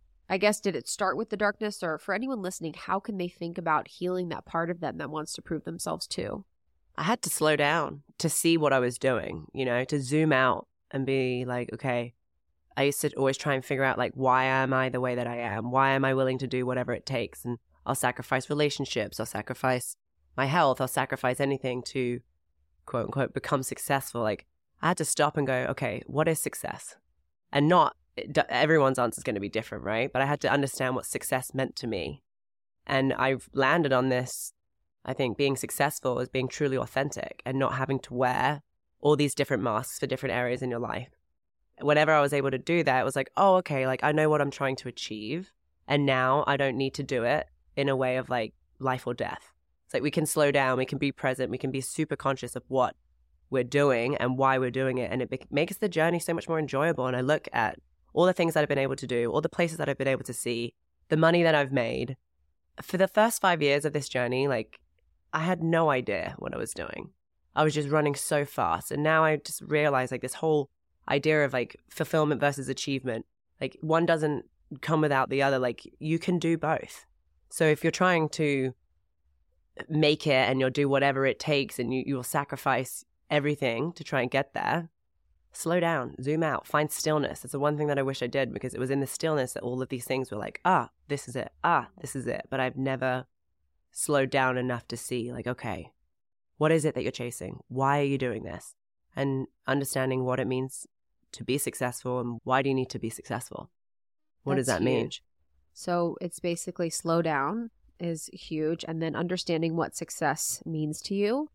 I guess did it start with the darkness or for anyone listening, how can they think about healing that part of them that wants to prove themselves too? I had to slow down to see what I was doing, you know, to zoom out and be like, okay, I used to always try and figure out, like, why am I the way that I am? Why am I willing to do whatever it takes? And I'll sacrifice relationships, I'll sacrifice my health, I'll sacrifice anything to quote unquote become successful. Like, I had to stop and go, okay, what is success? And not everyone's answer is going to be different, right? But I had to understand what success meant to me. And I've landed on this I think being successful is being truly authentic and not having to wear all these different masks for different areas in your life. whenever I was able to do that, it was like, oh, okay, like I know what I'm trying to achieve. And now I don't need to do it in a way of like life or death. It's like we can slow down, we can be present, we can be super conscious of what we're doing and why we're doing it. And it be- makes the journey so much more enjoyable. And I look at all the things that I've been able to do, all the places that I've been able to see, the money that I've made. For the first five years of this journey, like I had no idea what I was doing. I was just running so fast. And now I just realize like this whole idea of like fulfillment versus achievement, like one doesn't come without the other. Like you can do both. So if you're trying to make it and you'll do whatever it takes and you, you will sacrifice everything to try and get there, slow down, zoom out, find stillness. It's the one thing that I wish I did because it was in the stillness that all of these things were like, ah, this is it. Ah, this is it. But I've never slowed down enough to see, like, okay, what is it that you're chasing? Why are you doing this? And understanding what it means to be successful and why do you need to be successful? What does That's that mean? huge. So it's basically slow down is huge, and then understanding what success means to you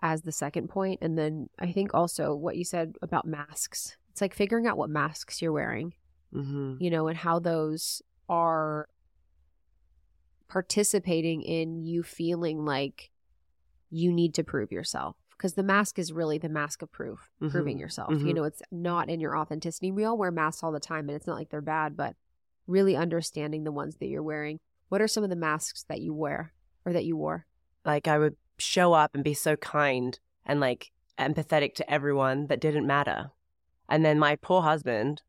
as the second point, and then I think also what you said about masks. It's like figuring out what masks you're wearing, Mm-hmm. you know, and how those are participating in you feeling like you need to prove yourself. Because the mask is really the mask of proof, proving Mhm. yourself. You Mhm. know, it's not in your authenticity. We all wear masks all the time, and it's not like they're bad, but really understanding the ones that you're wearing. What are some of the masks that you wear or that you wore? Like I would show up and be so kind and like empathetic to everyone that didn't matter. And then my poor husband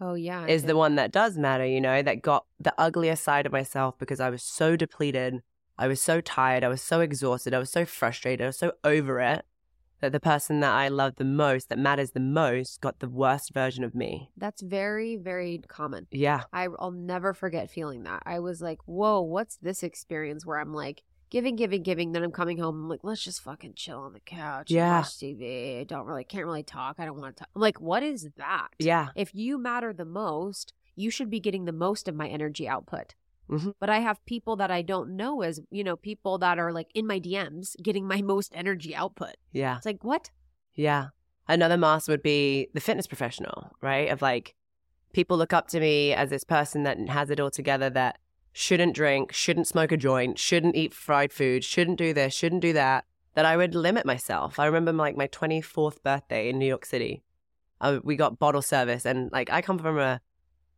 Oh, yeah. is the one that does matter, you know, that got the uglier side of myself because I was so depleted. I was so tired. I was so exhausted. I was so frustrated. I was so over it that the person that I love the most, that matters the most, got the worst version of me. That's very, very common. Yeah. I, I'll never forget feeling that. I was like, whoa, what's this experience where I'm like giving, giving, giving. Then I'm coming home. I'm like, let's just fucking chill on the couch. Yeah. watch TV. I don't really, can't really talk. I don't want to talk. I'm like, what is that? Yeah. If you matter the most, you should be getting the most of my energy output. Mhm. But I have people that I don't know as, you know, people that are like in my DMs getting my most energy output. Yeah. It's like, what? Yeah. Another mask would be the fitness professional, right? Of like, people look up to me as this person that has it all together that shouldn't drink, shouldn't smoke a joint, shouldn't eat fried food, shouldn't do this, shouldn't do that, that I would limit myself. I remember like my 24th birthday in New York City. I, we got bottle service and like I come from a,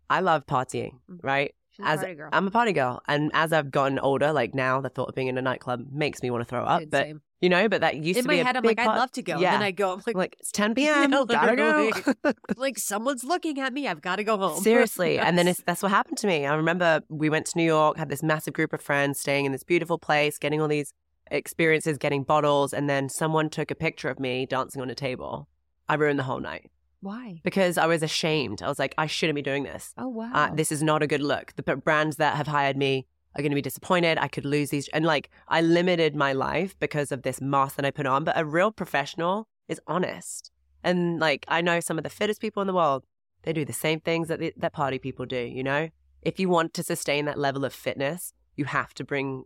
I love partying, Mhm. right? She's a As party girl. I'm a party girl. And as I've gotten older, like now the thought of being in a nightclub makes me want to throw up. Dude, but, same. You know, but that used in to my be a head, I'm like, part- I'd love to go. Yeah. And then I go, I'm like, like it's 10 p.m. Yeah, gotta go. like someone's looking at me. I've got to go home. Seriously. And then it's, that's what happened to me. I remember we went to New York, had this massive group of friends staying in this beautiful place, getting all these experiences, getting bottles. And then someone took a picture of me dancing on a table. I ruined the whole night why? because I was ashamed. I was like, I shouldn't be doing this. Oh wow. Uh, this is not a good look. The brands that have hired me are going to be disappointed. I could lose these. And like, I limited my life because of this mask that I put on. But a real professional is honest. And like, I know some of the fittest people in the world, they do the same things that, the, that party people do, you know? If you want to sustain that level of fitness, you have to bring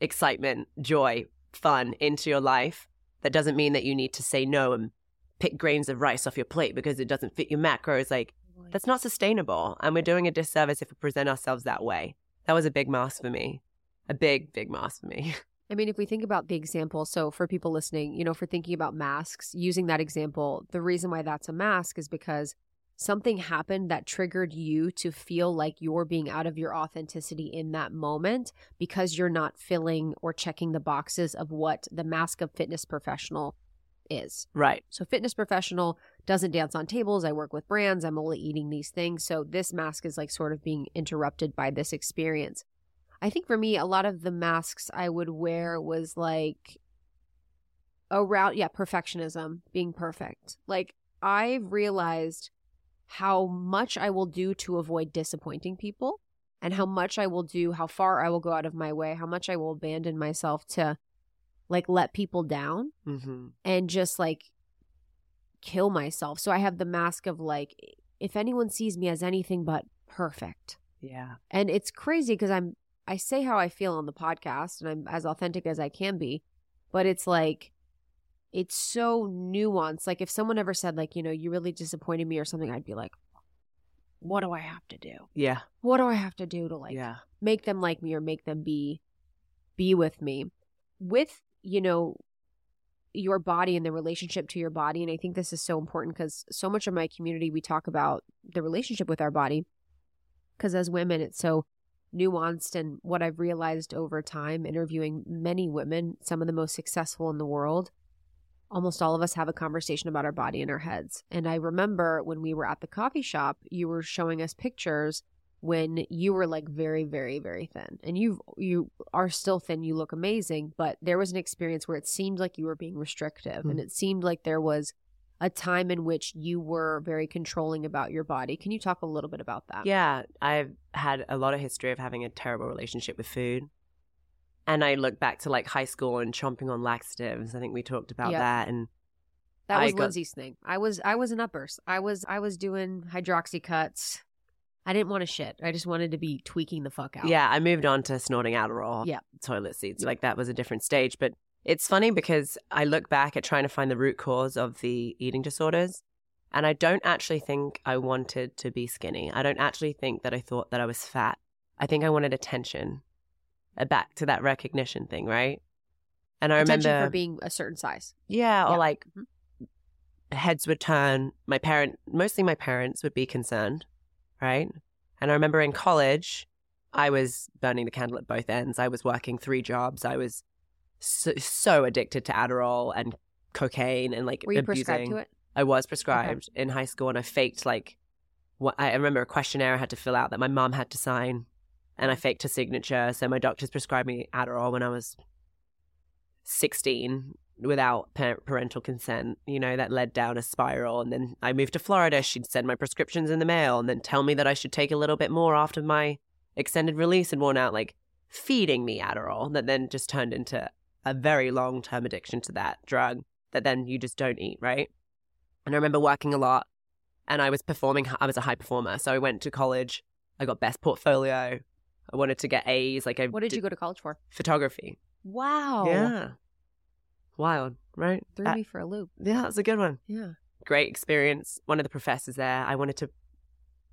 excitement, joy, fun into your life. That doesn't mean that you need to say no and pick grains of rice off your plate because it doesn't fit your macros. Like, that's not sustainable. And we're doing a disservice if we present ourselves that way. That was a big mask for me. A big, big mask for me. I mean, if we think about the example, so for people listening, you know, for thinking about masks, using that example, the reason why that's a mask is because something happened that triggered you to feel like you're being out of your authenticity in that moment because you're not filling or checking the boxes of what the mask of fitness professional is. Right. So, fitness professional doesn't dance on tables. I work with brands. I'm only eating these things. So, this mask is like sort of being interrupted by this experience. I think for me, a lot of the masks I would wear was like around, yeah, perfectionism, being perfect. Like, I've realized how much I will do to avoid disappointing people and how much I will do, how far I will go out of my way, how much I will abandon myself to like let people down Mm-hmm. and just like kill myself. So I have the mask of like, if anyone sees me as anything but perfect. Yeah. And it's crazy because I'm, I say how I feel on the podcast and I'm as authentic as I can be, but it's like, it's so nuanced. Like if someone ever said like, you know, you really disappointed me or something, I'd be like, what do I have to do? Yeah. What do I have to do to like yeah. make them like me or make them be be with me? With, you know, your body and the relationship to your body and I think this is so important cuz so much of my community we talk about the relationship with our body cuz as women it's so nuanced and what I've realized over time interviewing many women, some of the most successful in the world, almost all of us have a conversation about our body in our heads. And I remember when we were at the coffee shop, you were showing us pictures when you were like very very very thin and you you are still thin you look amazing but there was an experience where it seemed like you were being restrictive Mm. and it seemed like there was a time in which you were very controlling about your body can you talk a little bit about that Yeah, I've had a lot of history of having a terrible relationship with food. And I look back to like high school and chomping on laxatives. I think we talked about Yep. that. And that I was got- lindsay's thing i was i was an uppers i was i was doing Hydroxycuts i didn't want to shit i just wanted to be tweaking the fuck out yeah, I moved on to snorting Adderall, Yeah. toilet seats. Like that was a different stage. But it's funny because I look back at trying to find the root cause of the eating disorders. And I don't actually think I wanted to be skinny. I don't actually think that I thought that I was fat. I think I wanted attention. Uh, Back to that recognition thing, right? And I remember attention remember for being a certain size Yeah, or Yeah. like Mhm. heads would turn. My parent, mostly my parents, would be concerned, right? And I remember in college, I was burning the candle at both ends. I was working three jobs. I was so, so addicted to Adderall and cocaine and like were you abusing. prescribed to it I was prescribed in high school, and I faked like what I remember a questionnaire I had to fill out that my mom had to sign, and I faked a signature. So my doctors prescribed me Adderall when I was sixteen without parental consent. You know that led down a spiral, and then I moved to Florida. She'd send my prescriptions in the mail, and then tell me that I should take a little bit more after my extended release had worn out, like feeding me Adderall. That then just turned into a very long term addiction to that drug. That then you just don't eat, right? And I remember working a lot and I was performing, I was a high performer. So I went to college, I got best portfolio. I wanted to get A's. Like I what did you go to college for Photography. wow Yeah. Wild, right? threw That- me for a loop yeah, that's a good one. yeah Great experience. One of the professors there, I wanted to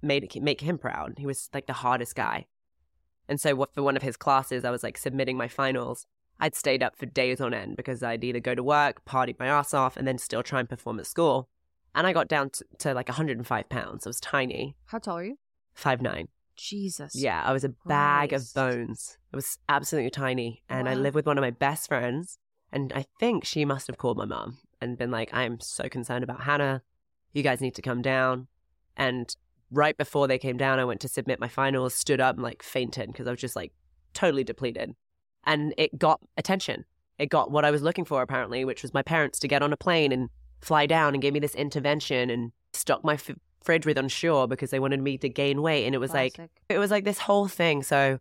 make, make him proud. He was like the hardest guy. And so what, for one of his classes, I was like submitting my finals. I'd stayed up for days on end because I'd either go to work, party my ass off, and then still try and perform at school. And I got down to, to like 105 pounds. I was tiny, how tall are you five nine. jesus Yeah, I was a bag of bones. I was absolutely tiny. And I Wow. lived with one of my best friends. And I think she must have called my mom and been like, I'm so concerned about Hannah. You guys need to come down. And right before they came down, I went to submit my finals, stood up and like fainted because I was just like totally depleted. And it got attention. It got what I was looking for, apparently, which was my parents to get on a plane and fly down and give me this intervention and stock my f- fridge with Ensure because they wanted me to gain weight. And it was like, it was like this whole thing. So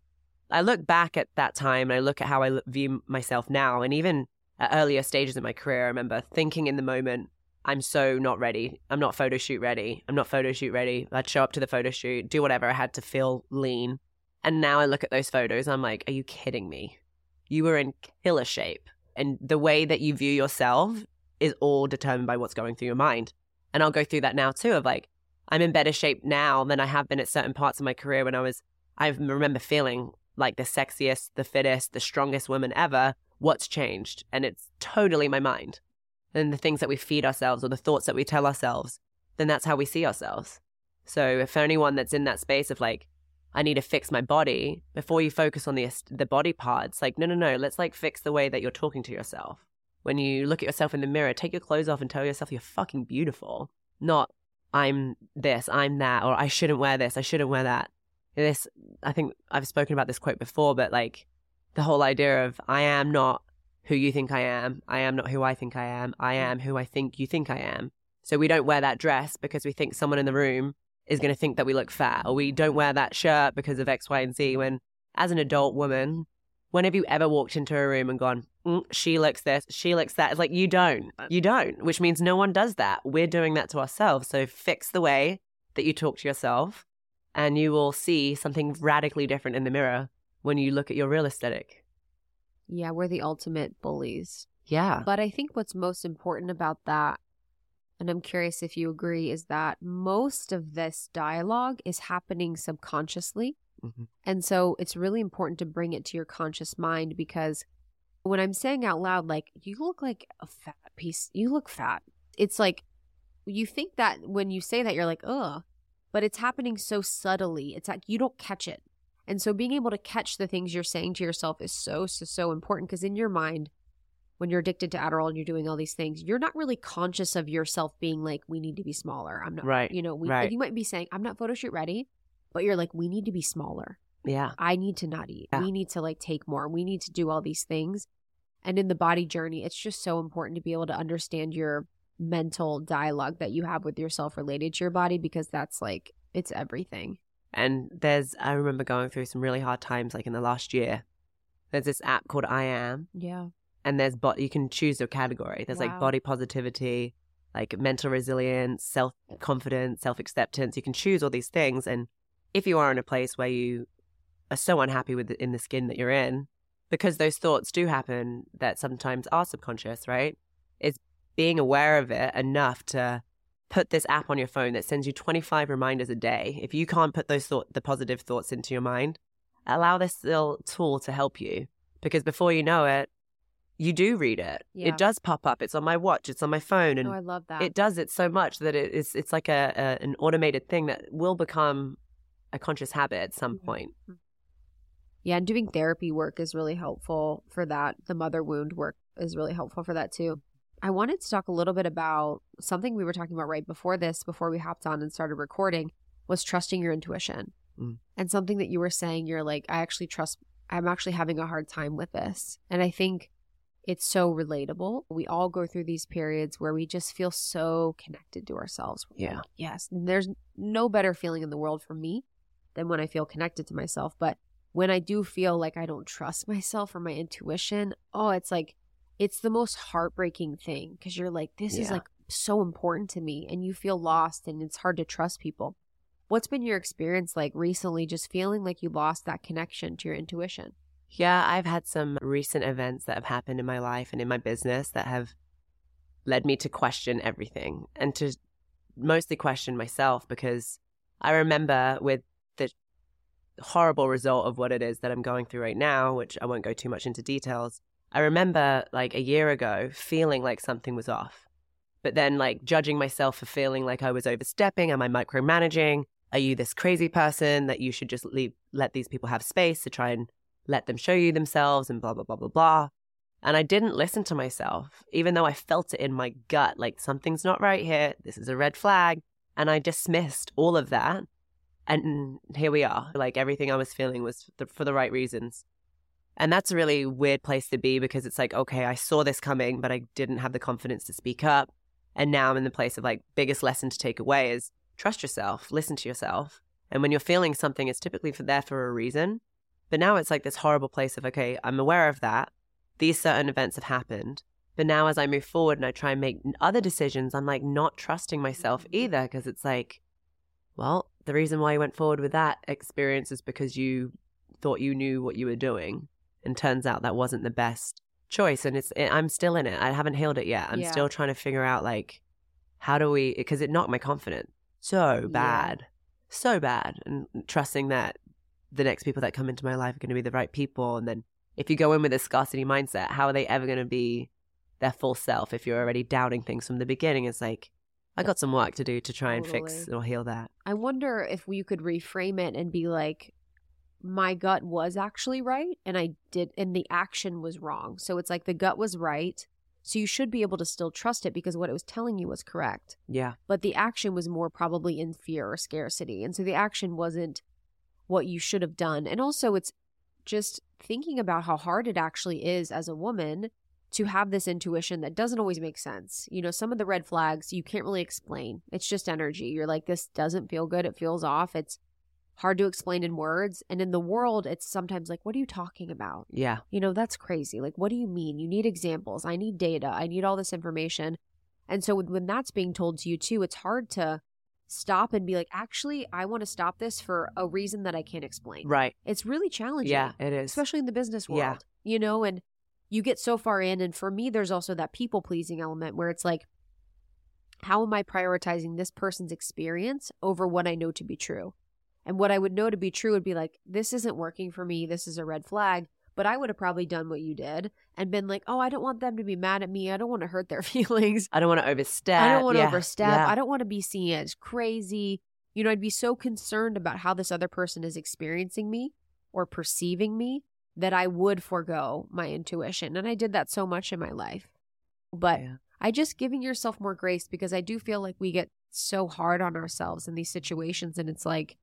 I look back at that time and I look at how I view myself now. And even at earlier stages of my career, I remember thinking in the moment, I'm so not ready. I'm not photo shoot ready. I'm not photo shoot ready. I'd show up to the photo shoot, do whatever I had to feel lean. And now I look at those photos, I'm like, are you kidding me? You were in killer shape. And the way that you view yourself is all determined by what's going through your mind. And I'll go through that now too of like, I'm in better shape now than I have been at certain parts of my career when I was, I remember feeling like the sexiest, the fittest, the strongest woman ever. What's changed? And it's totally my mind. And the things that we feed ourselves or the thoughts that we tell ourselves, then that's how we see ourselves. So if anyone that's in that space of like, I need to fix my body before you focus on the the body parts. Like, no, no, no. Let's like fix the way that you're talking to yourself. When you look at yourself in the mirror, take your clothes off and tell yourself you're fucking beautiful. Not I'm this, I'm that, or I shouldn't wear this, I shouldn't wear that. This, I think I've spoken about this quote before, but like the whole idea of I am not who you think I am, I am not who I think I am, I am who I think you think I am. So we don't wear that dress because we think someone in the room is going to think that we look fat, or we don't wear that shirt because of X, Y, and Z. When, as an adult woman, when have you ever walked into a room and gone, mm, she looks this, she looks that? It's like, you don't. You don't, which means no one does that. We're doing that to ourselves. So fix the way that you talk to yourself, and you will see something radically different in the mirror when you look at your real aesthetic. Yeah, we're the ultimate bullies. Yeah. But I think what's most important about that, and I'm curious if you agree, is that most of this dialogue is happening subconsciously. Mhm. And so it's really important to bring it to your conscious mind because when I'm saying out loud, like, you look like a fat piece, you look fat. It's like, you think that when you say that, you're like, ugh, but it's happening so subtly. It's like you don't catch it. And so being able to catch the things you're saying to yourself is so, so, so important because in your mind, when you're addicted to Adderall and you're doing all these things, you're not really conscious of yourself being like, we need to be smaller. I'm not, Right, you know, we, right. you might be saying, I'm not photo shoot ready, but you're like, we need to be smaller. Yeah. I need to not eat. Yeah. We need to like take more. We need to do all these things. And in the body journey, it's just so important to be able to understand your mental dialogue that you have with yourself related to your body because that's like, it's everything. And there's, I remember going through some really hard times, like in the last year. There's this app called I Am, Yeah. and there's bot. You can choose your category. There's like body positivity, like mental resilience, self confidence, self acceptance. You can choose all these things, and if you are in a place where you are so unhappy with the, in the skin that you're in, because those thoughts do happen that sometimes are subconscious, right? It's being aware of it enough to put this app on your phone that sends you 25 reminders a day. If you can't put those thought the positive thoughts into your mind, allow this little tool to help you because before you know it, you do read it. Yeah. It does pop up. It's on my watch. It's on my phone, and oh, I love that. it does it so much that it's it's like a, a an automated thing that will become a conscious habit at some Mhm. point. Yeah, and doing therapy work is really helpful for that. The mother wound work is really helpful for that too. I wanted to talk a little bit about something we were talking about right before this, before we hopped on and started recording, was trusting your intuition. Mm. And something that you were saying, you're like, I actually trust, I'm actually having a hard time with this. And I think it's so relatable. We all go through these periods where we just feel so connected to ourselves. We're Yeah. like, yes. And there's no better feeling in the world for me than when I feel connected to myself. But when I do feel like I don't trust myself or my intuition, oh, it's like, it's the most heartbreaking thing because you're like, this is like so important to me. And you feel lost and it's hard to trust people. What's been your experience like recently, just feeling like you lost that connection to your intuition? Yeah, I've had some recent events that have happened in my life and in my business that have led me to question everything and to mostly question myself because I remember with the horrible result of what it is that I'm going through right now, which I won't go too much into details. I remember like a year ago feeling like something was off, but then like judging myself for feeling like I was overstepping. Am I micromanaging? Are you this crazy person that you should just leave, let these people have space to try and let them show you themselves and blah, blah, blah, blah, blah. And I didn't listen to myself, even though I felt it in my gut like something's not right here. This is a red flag. And I dismissed all of that. And here we are. Like everything I was feeling was for the right reasons. And that's a really weird place to be because it's like, okay, I saw this coming, but I didn't have the confidence to speak up. And now I'm in the place of like, biggest lesson to take away is trust yourself, listen to yourself. And when you're feeling something, it's typically for there for a reason. But now it's like this horrible place of, okay, I'm aware of that. These certain events have happened. But now as I move forward and I try and make other decisions, I'm like not trusting myself mm-hmm. either because it's like, well, the reason why you went forward with that experience is because you thought you knew what you were doing. And turns out that wasn't the best choice. And it's, I'm still in it. I haven't healed it yet. I'm Yeah. still trying to figure out like, how do we, because it knocked my confidence so Yeah. bad, so bad. And trusting that the next people that come into my life are going to be the right people. And then if you go in with a scarcity mindset, how are they ever going to be their full self if you're already doubting things from the beginning? It's like, I got some work to do to try and fix or heal that. I wonder if you could reframe it and be like, my gut was actually right and I did, and the action was wrong. So it's like the gut was right. So you should be able to still trust it because what it was telling you was correct. Yeah. But the action was more probably in fear or scarcity. And so the action wasn't what you should have done. And also, it's just thinking about how hard it actually is as a woman to have this intuition that doesn't always make sense. You know, some of the red flags you can't really explain. It's just energy. You're like, this doesn't feel good. It feels off. It's hard to explain in words. And in the world, it's sometimes like, what are you talking about? Yeah. You know, that's crazy. Like, what do you mean? You need examples. I need data. I need all this information. And so when that's being told to you too, it's hard to stop and be like, actually, I want to stop this for a reason that I can't explain. Right. It's really challenging Yeah, it is. especially in the business world. Yeah. You know, and you get so far in. And for me, there's also that people pleasing element where it's like, how am I prioritizing this person's experience over what I know to be true? And what I would know to be true would be like, this isn't working for me. This is a red flag. But I would have probably done what you did and been like, oh, I don't want them to be mad at me. I don't want to hurt their feelings. I don't want to overstep. I don't want to Yeah, overstep. yeah. I don't want to be seen as crazy. You know, I'd be so concerned about how this other person is experiencing me or perceiving me that I would forego my intuition. And I did that so much in my life. But Yeah. I just giving yourself more grace because I do feel like we get so hard on ourselves in these situations. And it's like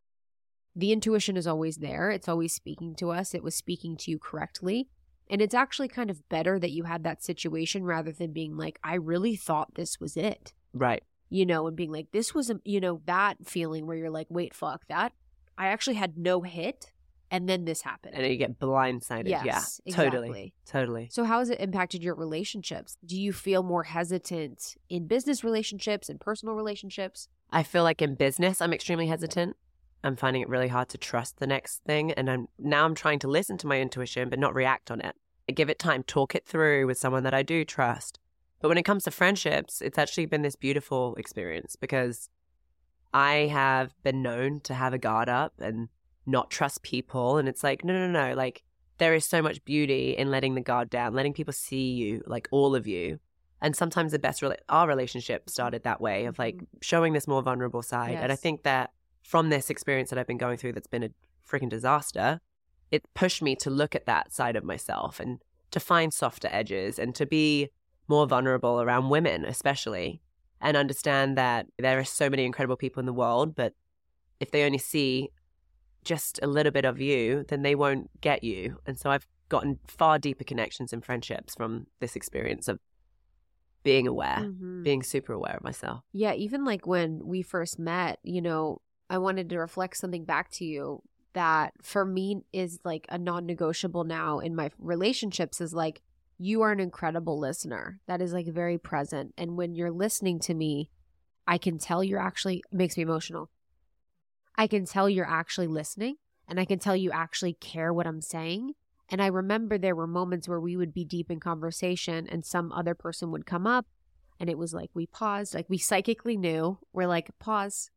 the intuition is always there, it's always speaking to us. It was speaking to you correctly. And it's actually kind of better that you had that situation rather than being like, I really thought this was it Right. you know, and being like, this was, a, you know, that feeling where you're like, wait, fuck that. I actually had no hit, and then this happened. And you get blindsided. yes, yeah. Totally. exactly. Totally. So, how has it impacted your relationships? Do you feel more hesitant in business relationships and personal relationships? I feel like in business, I'm extremely hesitant. I'm finding it really hard to trust the next thing. And I'm now I'm trying to listen to my intuition, but not react on it. I give it time, talk it through with someone that I do trust. But when it comes to friendships, it's actually been this beautiful experience because I have been known to have a guard up and not trust people. And it's like, no, no, no. Like, there is so much beauty in letting the guard down, letting people see you, like all of you. And sometimes the best, rela- our relationship started that way of like mm-hmm. showing this more vulnerable side. And I think that from this experience that I've been going through that's been a freaking disaster, it pushed me to look at that side of myself and to find softer edges and to be more vulnerable around women, especially, and understand that there are so many incredible people in the world, but if they only see just a little bit of you, then they won't get you. And so I've gotten far deeper connections and friendships from this experience of being aware, Mhm. being super aware of myself. Yeah, even like when we first met, you know, I wanted to reflect something back to you that for me is like a non negotiable now in my relationships is like, you are an incredible listener that is like very present. And when you're listening to me, I can tell you're actually, makes me emotional. I can tell you're actually listening and I can tell you actually care what I'm saying. And I remember there were moments where we would be deep in conversation and some other person would come up and it was like we paused, like we psychically knew. We're like, pause.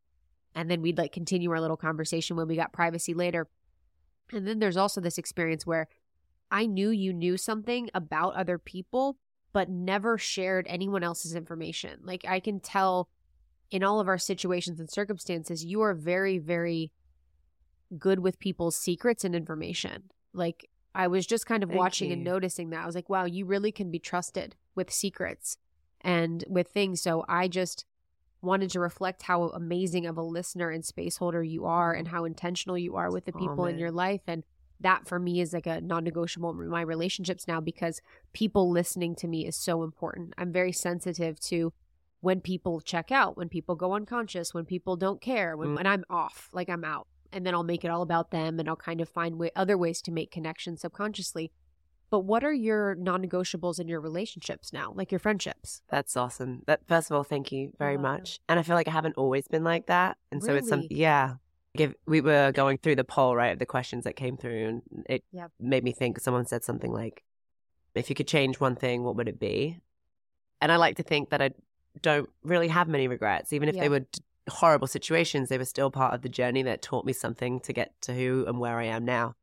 And then we'd like continue our little conversation when we got privacy later. And then there's also this experience where I knew you knew something about other people, but never shared anyone else's information. Like I can tell in all of our situations and circumstances, you are very, very good with people's secrets and information. Like I was just kind of Thank watching and noticing that. I was like, wow, you really can be trusted with secrets and with things. So I just wanted to reflect how amazing of a listener and space holder you are and how intentional you are with the Aw, people in your life. And that for me is like a non negotiable in my relationships now because people listening to me is so important. I'm very sensitive to when people check out, when people go unconscious, when people don't care, when, Mm. when I'm off, like I'm out. And then I'll make it all about them and I'll kind of find way, other ways to make connections subconsciously. But what are your non negotiables in your relationships now, like your friendships? That's awesome. That first of all, thank you very welcome. much. And I feel like I haven't always been like that. And so it's some Really? yeah. Give we were going through the poll, right, of the questions that came through and it Yep. made me think someone said something like, If you could change one thing, what would it be? And I like to think that I don't really have many regrets. Even if Yeah. they were horrible situations, they were still part of the journey that taught me something to get to who and where I am now.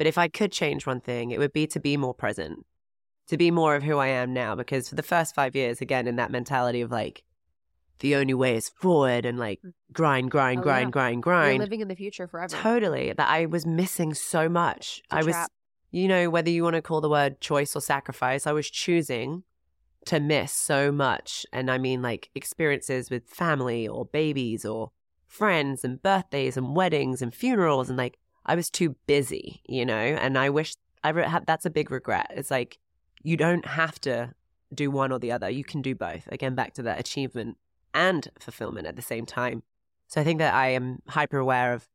But if I could change one thing, it would be to be more present, to be more of who I am now. Because for the first five years, again, in that mentality of like, the only way is forward and like mm. grind, grind, Oh, grind, yeah. grind, You're grind. living in the future forever. Totally. That I was missing so much. I was, you know, whether you want to call the word choice or sacrifice, I was choosing to miss so much. And I mean, like experiences with family or babies or friends and birthdays and weddings and funerals. And like, I was too busy, you know, and I wish I re- had that's a big regret. It's like, you don't have to do one or the other. You can do both. Again, back to that achievement and fulfillment at the same time. So I think that I am hyper aware of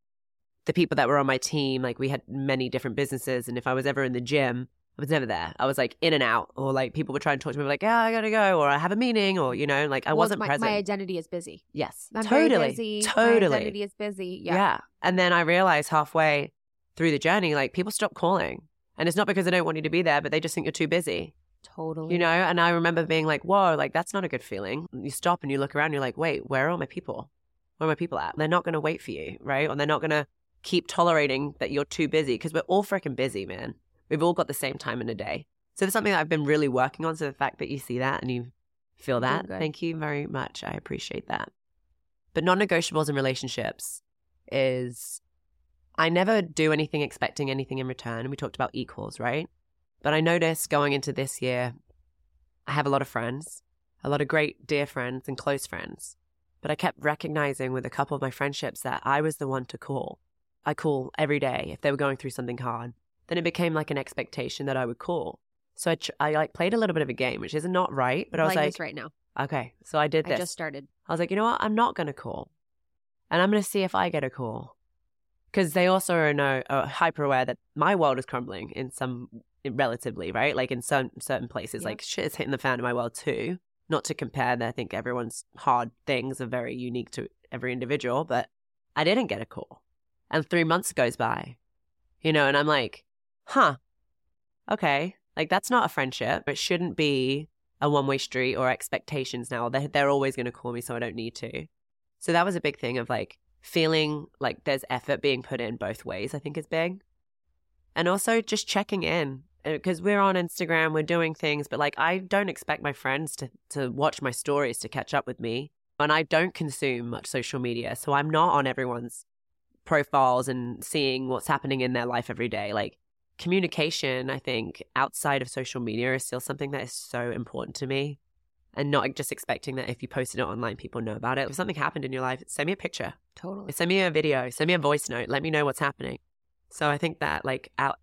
the people that were on my team. Like we had many different businesses, and if I was ever in the gym, I was never there. I was like in and out, or like people would try and talk to me like, "Yeah, I gotta go," or "I have a meeting," or you know, like I Well, wasn't my, present. My identity is busy. yes, I'm totally, busy. My totally. identity is busy. Yeah. Yeah. And then I realized halfway through the journey, like people stop calling. And it's not because they don't want you to be there, but they just think you're too busy. Totally. You know, and I remember being like, whoa, like that's not a good feeling. You stop and you look around, you're like, wait, where are all my people? Where are my people at? They're not going to wait for you, right? Or they're not going to keep tolerating that you're too busy because we're all freaking busy, man. We've all got the same time in a day. So it's something that I've been really working on. So the fact that you see that and you feel that, good. thank you very much. I appreciate that. But non negotiables in relationships is I never do anything expecting anything in return. We talked about equals, right? But I noticed going into this year, I have a lot of friends, a lot of great dear friends and close friends. But I kept recognizing with a couple of my friendships that I was the one to call. I call every day if they were going through something hard. Then it became like an expectation that I would call. So I, tr- I like played a little bit of a game, which is not right. But I was like, this right now. okay, so I did I just started. I was like, you know what? I'm not going to call. And I'm going to see if I get a call. Because they also are, know, are hyper aware that my world is crumbling in some, relatively, right? Like in some certain places, Yeah. like shit is hitting the fan in my world too. Not to compare that I think everyone's hard things are very unique to every individual, but I didn't get a call. And three months goes by, you know, and I'm like, huh, okay. Like that's not a friendship. It shouldn't be a one way street or expectations now. They're, they're always going to call me, so I don't need to. So that was a big thing of like feeling like there's effort being put in both ways, I think is big. And also just checking in uh, because we're on Instagram, we're doing things, but like I don't expect my friends to, to watch my stories to catch up with me. And I don't consume much social media. So I'm not on everyone's profiles and seeing what's happening in their life every day. Like communication, I think, outside of social media is still something that is so important to me. And not just expecting that if you posted it online, people know about it. If something happened in your life, send me a picture, Totally. send me a video, send me a voice note, let me know what's happening. So I think that like out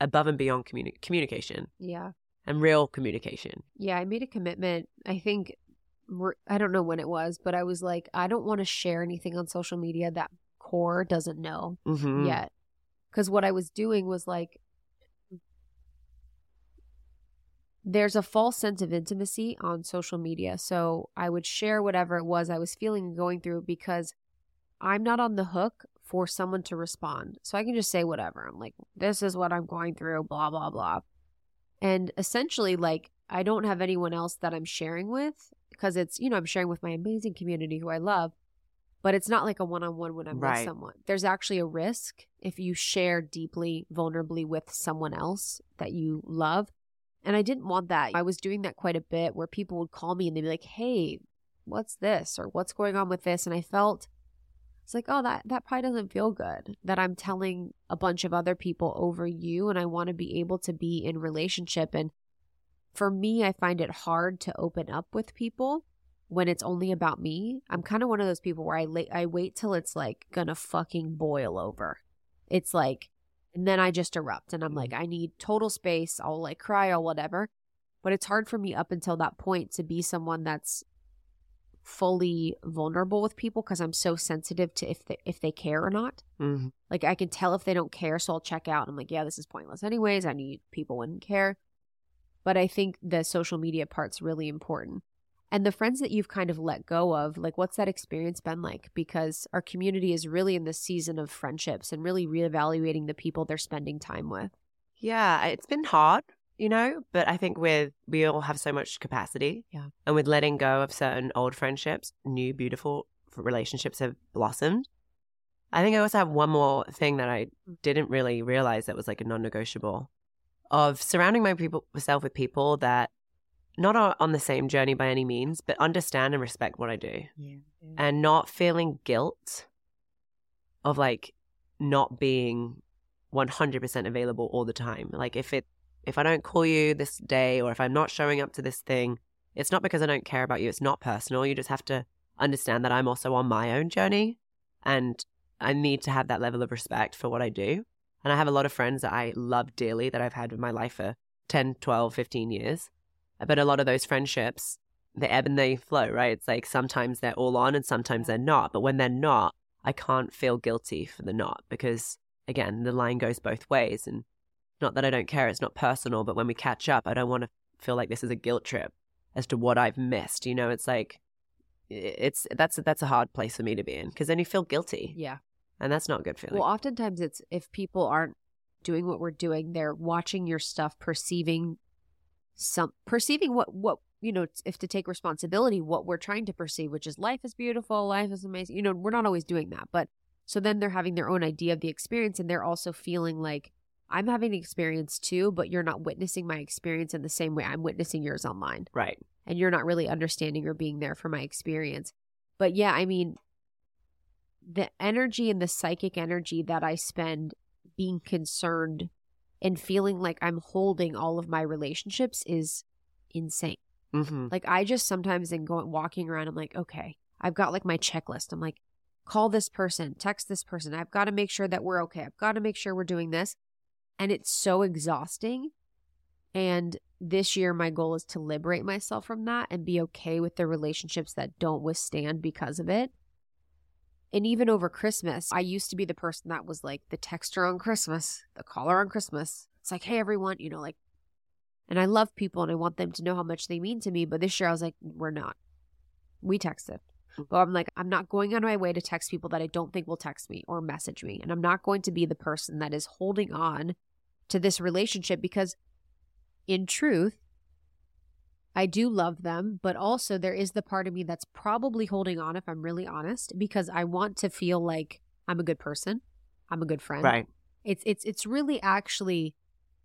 above and beyond communi- communication Yeah. and real communication. Yeah. I made a commitment. I think, I don't know when it was, but I was like, I don't want to share anything on social media that core doesn't know Mm-hmm. yet. Because what I was doing was like, there's a false sense of intimacy on social media. So I would share whatever it was I was feeling and going through because I'm not on the hook for someone to respond. So I can just say whatever. I'm like, this is what I'm going through, blah, blah, blah. And essentially, like, I don't have anyone else that I'm sharing with because it's, you know, I'm sharing with my amazing community who I love, but it's not like a one on one when I'm with someone. There's actually a risk if you share deeply, vulnerably with someone else that you love. And I didn't want that. I was doing that quite a bit where people would call me and they'd be like, hey, what's this? Or what's going on with this? And I felt it's like, oh, that, that probably doesn't feel good that I'm telling a bunch of other people over you. And I want to be able to be in relationship. And for me, I find it hard to open up with people when it's only about me. I'm kind of one of those people where I, la- I wait till it's like gonna fucking boil over. It's like, and then I just erupt and I'm like, I need total space. I'll like cry or whatever. But it's hard for me up until that point to be someone that's fully vulnerable with people because I'm so sensitive to if they, if they care or not. Mm-hmm. Like I can tell if they don't care, so I'll check out. I'm like, yeah, this is pointless anyways. I knew people wouldn't care. But I think the social media part's really important. And the friends that you've kind of let go of, like what's that experience been like? Because our community is really in this season of friendships and really reevaluating the people they're spending time with. Yeah, it's been hard, you know, but I think with we all have so much capacity. Yeah. And with letting go of certain old friendships, new beautiful relationships have blossomed. I think I also have one more thing that I didn't really realize that was like a non-negotiable of surrounding my people myself with people that not on the same journey by any means, but understand and respect what I do Yeah. and not feeling guilt of like not being 100% available all the time. Like if it if I don't call you this day or if I'm not showing up to this thing, it's not because I don't care about you. It's not personal. You just have to understand that I'm also on my own journey and I need to have that level of respect for what I do. And I have a lot of friends that I love dearly that I've had in my life for 10, 12, 15 years. But a lot of those friendships, they ebb and they flow, right? It's like sometimes they're all on and sometimes they're not. But when they're not, I can't feel guilty for the not because, again, the line goes both ways. And not that I don't care, it's not personal, but when we catch up, I don't want to feel like this is a guilt trip as to what I've missed. You know, it's like, it's that's that's a hard place for me to be in because then you feel guilty Yeah. and that's not a good feeling. Well, oftentimes it's if people aren't doing what we're doing. They're watching your stuff, perceiving some perceiving what what you know if to take responsibility what we're trying to perceive which is life is beautiful life is amazing you know we're not always doing that but so then they're having their own idea of the experience and they're also feeling like i'm having an experience too but you're not witnessing my experience in the same way i'm witnessing yours online Right. and you're not really understanding or being there for my experience. But yeah, I mean, the energy and the psychic energy that I spend being concerned and feeling like I'm holding all of my relationships is insane. Mm-hmm. Like I just sometimes in going walking around, I'm like, okay, I've got like my checklist. I'm like, call this person, text this person. I've got to make sure that we're okay. I've got to make sure we're doing this. And it's so exhausting. And this year, my goal is to liberate myself from that and be okay with the relationships that don't withstand because of it. And even over Christmas, I used to be the person that was like the texter on Christmas, the caller on Christmas. It's like, hey, everyone, you know, like, and I love people and I want them to know how much they mean to me. But this year, I was like, we're not. We texted. But mm-hmm. I'm like, I'm not going on my way to text people that I don't think will text me or message me. And I'm not going to be the person that is holding on to this relationship because, in truth, I do love them, but also there is the part of me that's probably holding on, if I'm really honest, because I want to feel like I'm a good person, I'm a good friend. Right. It's it's it's really actually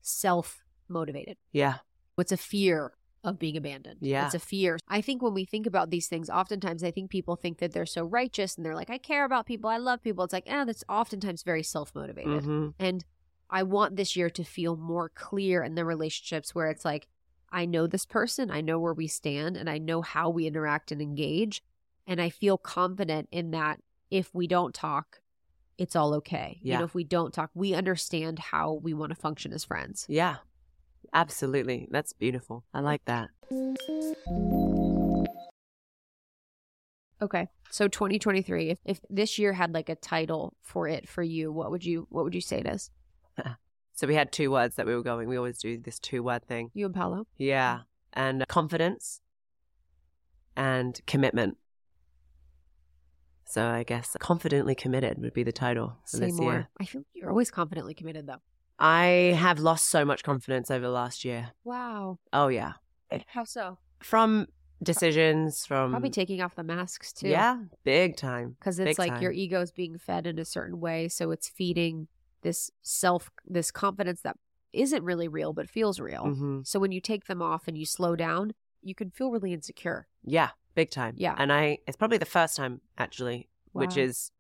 self motivated. Yeah. It's a fear of being abandoned. Yeah. It's a fear. I think when we think about these things, oftentimes I think people think that they're so righteous and they're like, I care about people, I love people. It's like, eh, that's oftentimes very self motivated. Mm-hmm. And I want this year to feel more clear in the relationships where it's like, I know this person, I know where we stand, and I know how we interact and engage. And I feel confident in that if we don't talk, it's all okay. You Yeah. know, if we don't talk, we understand how we want to function as friends. Yeah. Absolutely. That's beautiful. I like that. Okay. So 2023, if, if this year had like a title for it for you, what would you what would you say it is? So we had two words that we were going. We always do this two word thing. You and Paolo? Yeah. And uh, confidence and commitment. So I guess confidently committed would be the title for Say this more. year. I feel you're always confidently committed though. I have lost so much confidence over the last year. Wow. Oh yeah. How so? From decisions, from Probably taking off the masks too. Yeah, big time. Because it's Big like time. your ego's being fed in a certain way. So it's feeding this self, this confidence that isn't really real, but feels real. hmm So when you take them off and you slow down, you can feel really insecure. Yeah, big time. Yeah. And I it's probably the first time actually, which is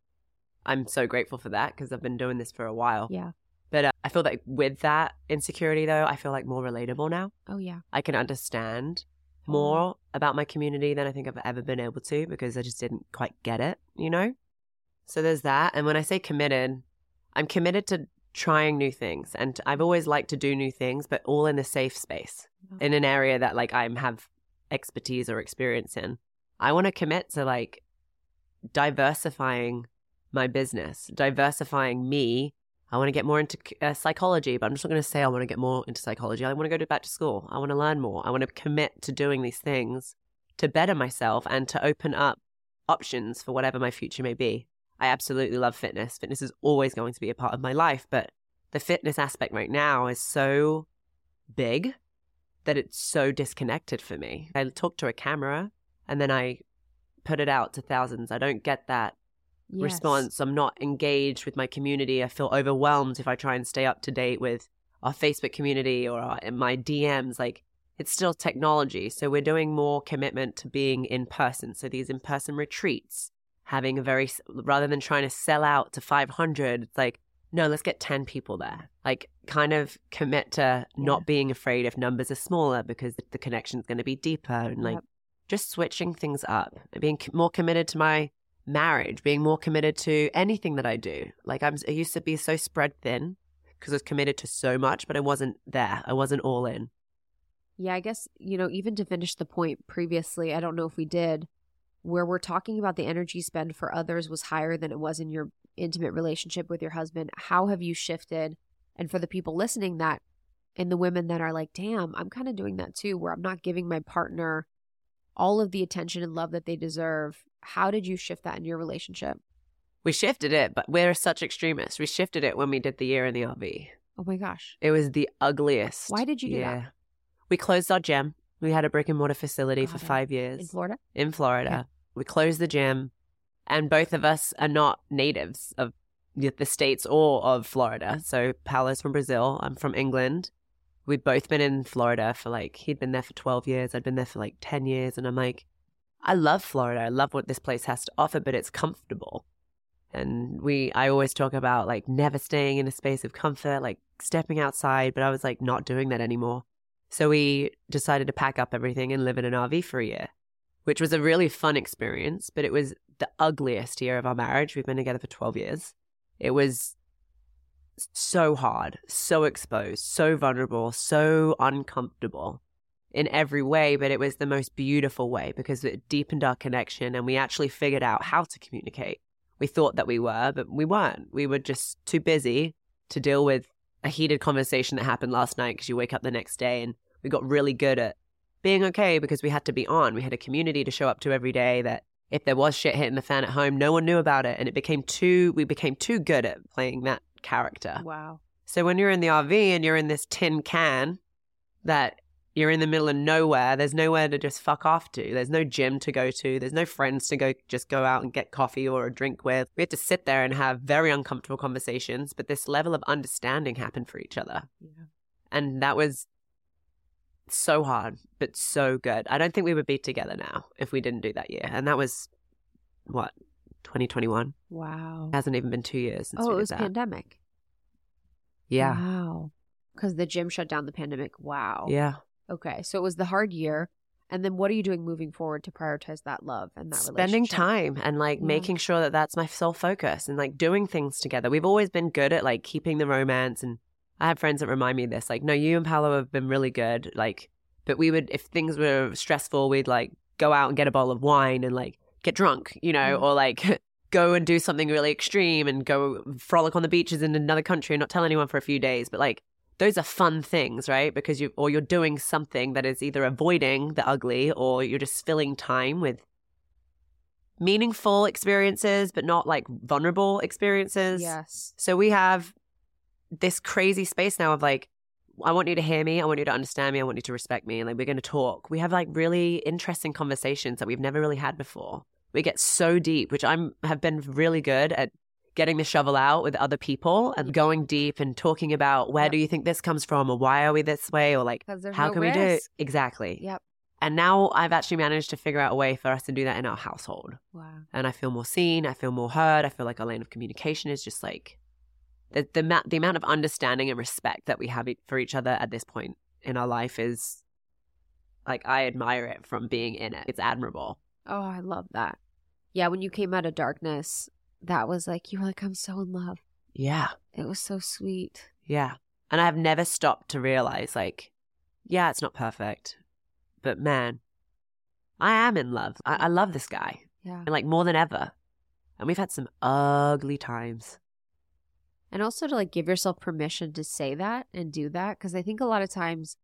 I'm so grateful for that because I've been doing this for a while. Yeah. But uh, I feel like with that insecurity though, I feel like more relatable now. Oh, yeah. I can understand Oh. more about my community than I think I've ever been able to because I just didn't quite get it, you know? So there's that. And when I say committed, I'm committed to trying new things. And I've always liked to do new things, but all in a safe space, Yeah. in an area that like I have expertise or experience in. I want to commit to like diversifying my business, diversifying me. I want to get more into uh, psychology, but I'm just not going to say I want to get more into psychology. I want to go to back to school. I want to learn more. I want to commit to doing these things to better myself and to open up options for whatever my future may be. I absolutely love fitness. Fitness is always going to be a part of my life, but the fitness aspect right now is so big that it's so disconnected for me. I talk to a camera and then I put it out to thousands. I don't get that Yes. response. I'm not engaged with my community. I feel overwhelmed if I try and stay up to date with our Facebook community or our, in my DMs. Like it's still technology. So we're doing more commitment to being in person. So these in person retreats, having a very, rather than trying to sell out to 500, it's like, no, let's get 10 people there. Like kind of commit to not being afraid if numbers are smaller because the connection's going to be deeper and like Yep. just switching things up, being more committed to my marriage, being more committed to anything that I do. Like I'm, I used to be so spread thin because I was committed to so much, but I wasn't there. I wasn't all in. Yeah, I guess, you know, even to finish the point previously, I don't know if we did, where we're talking about the energy spend for others was higher than it was in your intimate relationship with your husband. How have you shifted? And for the people listening that, and the women that are like, damn, I'm kind of doing that too, where I'm not giving my partner all of the attention and love that they deserve. How did you shift that in your relationship? We shifted it, but we're such extremists. We shifted it when we did the year in the RV. Oh my gosh. It was the ugliest. Why did you do that? We closed our gym. We had a brick and mortar facility for it. five years In Florida? in Florida. We closed the gym, and both of us are not natives of the the states or of Florida. So Paolo's from Brazil. I'm from England. We'd both been in Florida for like he'd been there for 12 years. I'd been there for like 10 years, and I'm like, I love Florida. I love what this place has to offer, but it's comfortable. And we, I always talk about like never staying in a space of comfort, like stepping outside, but I was like not doing that anymore. So we decided to pack up everything and live in an RV for a year, which was a really fun experience, but it was the ugliest year of our marriage. We've been together for 12 years. It was so hard, so exposed, so vulnerable, so uncomfortable in every way, but it was the most beautiful way because it deepened our connection and we actually figured out how to communicate. We thought that we were, but we weren't. We were just too busy to deal with a heated conversation that happened last night because you wake up the next day and we got really good at being okay because we had to be on. We had a community to show up to every day that if there was shit hitting the fan at home, no one knew about it. And it became too, we became too good at playing that character. Wow. So when you're in the RV and you're in this tin can that you're in the middle of nowhere, there's nowhere to just fuck off to. There's no gym to go to. There's no friends to go just go out and get coffee or a drink with. We had to sit there and have very uncomfortable conversations, but this level of understanding happened for each other. Yeah. And that was so hard, but so good. I don't think we would be together now if we didn't do that year. And that was what, 2021? Wow. It hasn't even been two years since Oh, it was that. pandemic. yeah. Wow. Because the gym shut down the pandemic. Wow. Yeah. Okay. So it was the hard year. And then what are you doing moving forward to prioritize that love and that spending time and like Yeah. making sure that that's my sole focus and like doing things together. We've always been good at like keeping the romance and I have friends that remind me of this like no you and Paolo have been really good like but we would if things were stressful we'd like go out and get a bottle of wine and like get drunk, you know, Mm. or like go and do something really extreme and go frolic on the beaches in another country and not tell anyone for a few days, but like those are fun things, right? Because you or you're doing something that is either avoiding the ugly or you're just filling time with meaningful experiences, but not like vulnerable experiences. Yes. So we have this crazy space now of like, I want you to hear me. I want you to understand me. I want you to respect me. And like, we're going to talk. We have like really interesting conversations that we've never really had before. We get so deep, which I'm have been really good at getting the shovel out with other people and going deep and talking about where Yep. do you think this comes from or why are we this way or like how no can we do it exactly Yep. and now i've actually managed to figure out a way for us to do that in our household Wow. and I feel more seen. I feel more heard. I feel like our lane of communication is just like the the, ma- the amount of understanding and respect that we have e- for each other at this point in our life is like I admire it from being in it. It's admirable. Oh, I love that. Yeah, when you came out of darkness, that was like you were like, I'm so in love. Yeah, It was so sweet. yeah. And I've never stopped to realize like, yeah, it's not perfect, but man, I am in love. I, I love this guy, Yeah. and like more than ever. And we've had some ugly times. And also to like give yourself permission to say that and do that. Cause I think a lot of times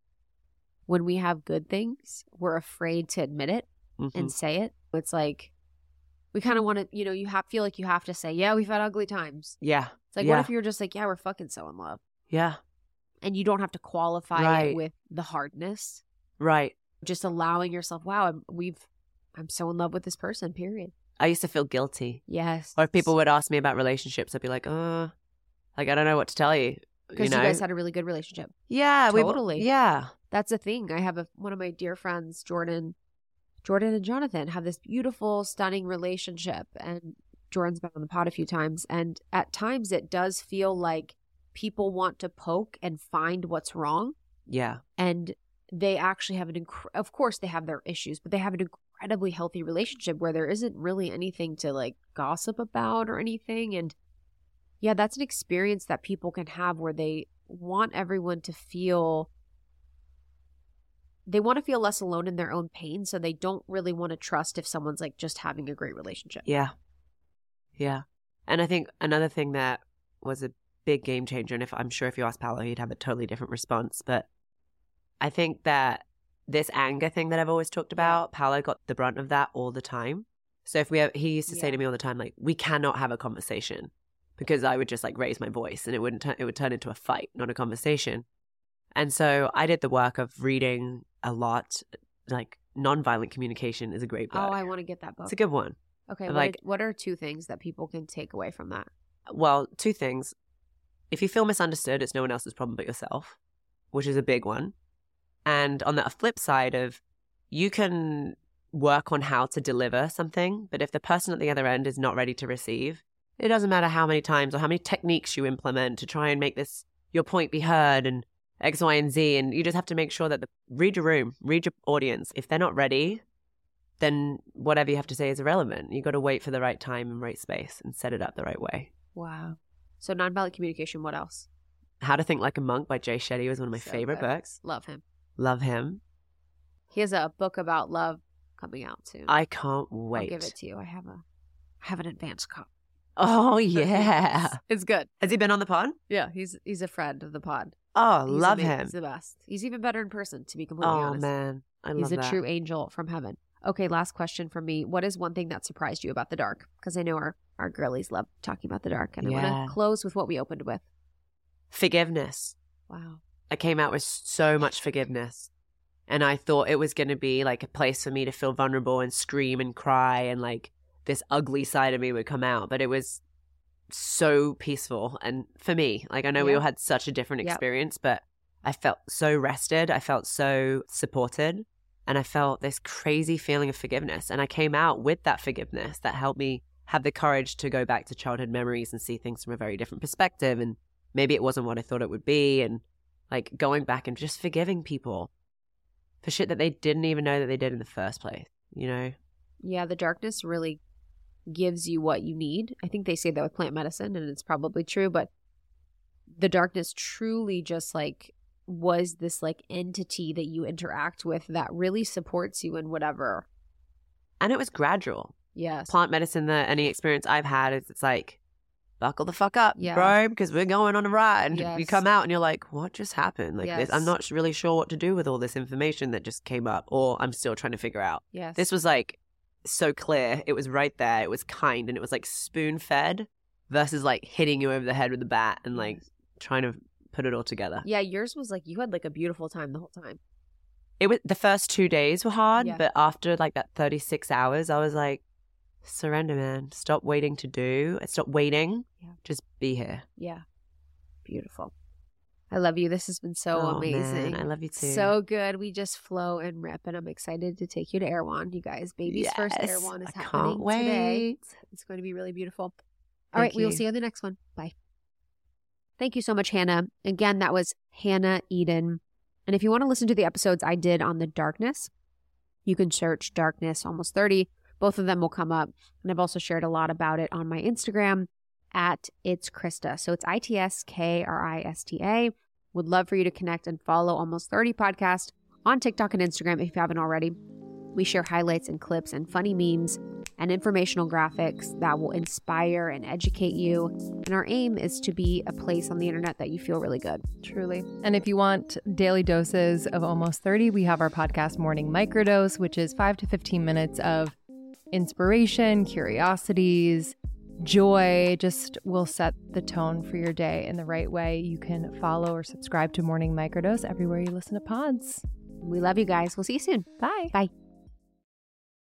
when we have good things, we're afraid to admit it Mhm. and say it. It's like we kind of want to, you know, you have feel like you have to say, yeah, we've had ugly times. yeah, It's like, Yeah. what if you're just like, yeah, we're fucking so in love, yeah, and you don't have to qualify Right. it with the hardness. right. Just allowing yourself, wow, I'm, we've, I'm so in love with this person. Period. I used to feel guilty. Yes. Or if people would ask me about relationships, I'd be like, uh, like I don't know what to tell you. because you you, guys had a really good relationship. yeah, we Totally. yeah, That's a thing. I have a one of my dear friends, Jordan, Jordan and Jonathan have this beautiful, stunning relationship, and Jordan's been on the pod a few times, and at times it does feel like people want to poke and find what's wrong, yeah, and they actually have an inc- of course they have their issues, but they have an incredibly healthy relationship where there isn't really anything to like gossip about or anything, and yeah, that's an experience that people can have where they want everyone to feel they want to feel less alone in their own pain so they don't really want to trust if someone's like just having a great relationship yeah, yeah. And I think another thing that was a big game changer, and if I'm sure if you asked Paolo, he'd have a totally different response. But I think that this anger thing that I've always talked about, Paolo got the brunt of that all the time. So if we, have, he used to say to me all the time, like, we cannot have a conversation because I would just like raise my voice and it wouldn't turn, it would turn into a fight, not a conversation. And so I did the work of reading a lot. Like nonviolent communication is a great oh, book. Oh, I want to get that book. it's a good one. okay, like- what, like, what are two things that people can take away from that? Well, two things. If you feel misunderstood, it's no one else's problem but yourself, which is a big one. And on the flip side of you can work on how to deliver something, but if the person at the other end is not ready to receive, it doesn't matter how many times or how many techniques you implement to try and make this your point be heard and X, Y, and Z. And you just have to make sure that the read your room, read your audience. If they're not ready, then whatever you have to say is irrelevant. You got to wait for the right time and right space and set it up the right way. Wow. So nonviolent communication. What else? How to Think Like a Monk by Jay Shetty was one of my So favorite good. books. Love him. Love him. He has a book about love coming out soon. I can't wait. I'll give it to you. I have a, I have an advanced copy. Oh yeah. it's good. Has he been on the pod? Yeah, he's he's a friend of the pod. Oh, He's love ama- him. He's the best. He's even better in person, to be completely Oh honest. Oh man, I He's love a that. true angel from heaven. Okay, last question from me. What is one thing that surprised you about the dark? Because I know our, our girlies love talking about the dark. And I Yeah. want to close with what we opened with. Forgiveness. Wow. I came out with so much forgiveness. And I thought it was going to be like a place for me to feel vulnerable and scream and cry and like this ugly side of me would come out. But it was so peaceful. And for me, like I know we all had such a different Yep. experience, but I felt so rested. I felt so supported. And I felt this crazy feeling of forgiveness. And I came out with that forgiveness that helped me have the courage to go back to childhood memories and see things from a very different perspective. And maybe it wasn't what I thought it would be. And like going back and just forgiving people for shit that they didn't even know that they did in the first place, you know? Yeah, the darkness really gives you what you need. I think they say that with plant medicine, and it's probably true, but the darkness truly just like was this like entity that you interact with that really supports you in whatever. And it was gradual. Yes. Plant medicine, the any experience I've had is it's like, buckle the fuck up, Yeah. bro, because we're going on a ride. And you come out and you're like, what just happened? Like, this, I'm not really sure what to do with all this information that just came up, or I'm still trying to figure out. Yes. This was like so clear. It was right there. It was kind, and it was like spoon fed versus like hitting you over the head with a bat and like trying to put it all together. Yeah, yours was like you had like a beautiful time the whole time. It was the first two days were hard, Yeah. but after like that 36 hours, I was like, surrender, man. Stop waiting to do. It. Stop waiting. Yeah. Just be here. Yeah. Beautiful. I love you. This has been so Oh, amazing. man, I love you too. So good. We just flow and rip, and I'm excited to take you to Erewhon. You guys, baby's first Yes, Erewhon is I happening can't wait. today. It's going to be really beautiful. All Thank right, we will see you on the next one. Bye. Thank you so much, Hannah. Again, that was Hannah Eden. And if you want to listen to the episodes I did on the darkness, you can search Darkness Almost 30. Both of them will come up. And I've also shared a lot about it on my Instagram at It's Krista. So it's I T S K R I S T A. Would love for you to connect and follow Almost 30 podcast on TikTok and Instagram if you haven't already. We share highlights and clips and funny memes and informational graphics that will inspire and educate you. And our aim is to be a place on the internet that you feel really good. Truly. And if you want daily doses of almost 30, we have our podcast Morning Microdose, which is five to 15 minutes of inspiration, curiosities, joy. Just will set the tone for your day in the right way. You can follow or subscribe to Morning Microdose everywhere you listen to pods. We love you guys. We'll see you soon. Bye. Bye.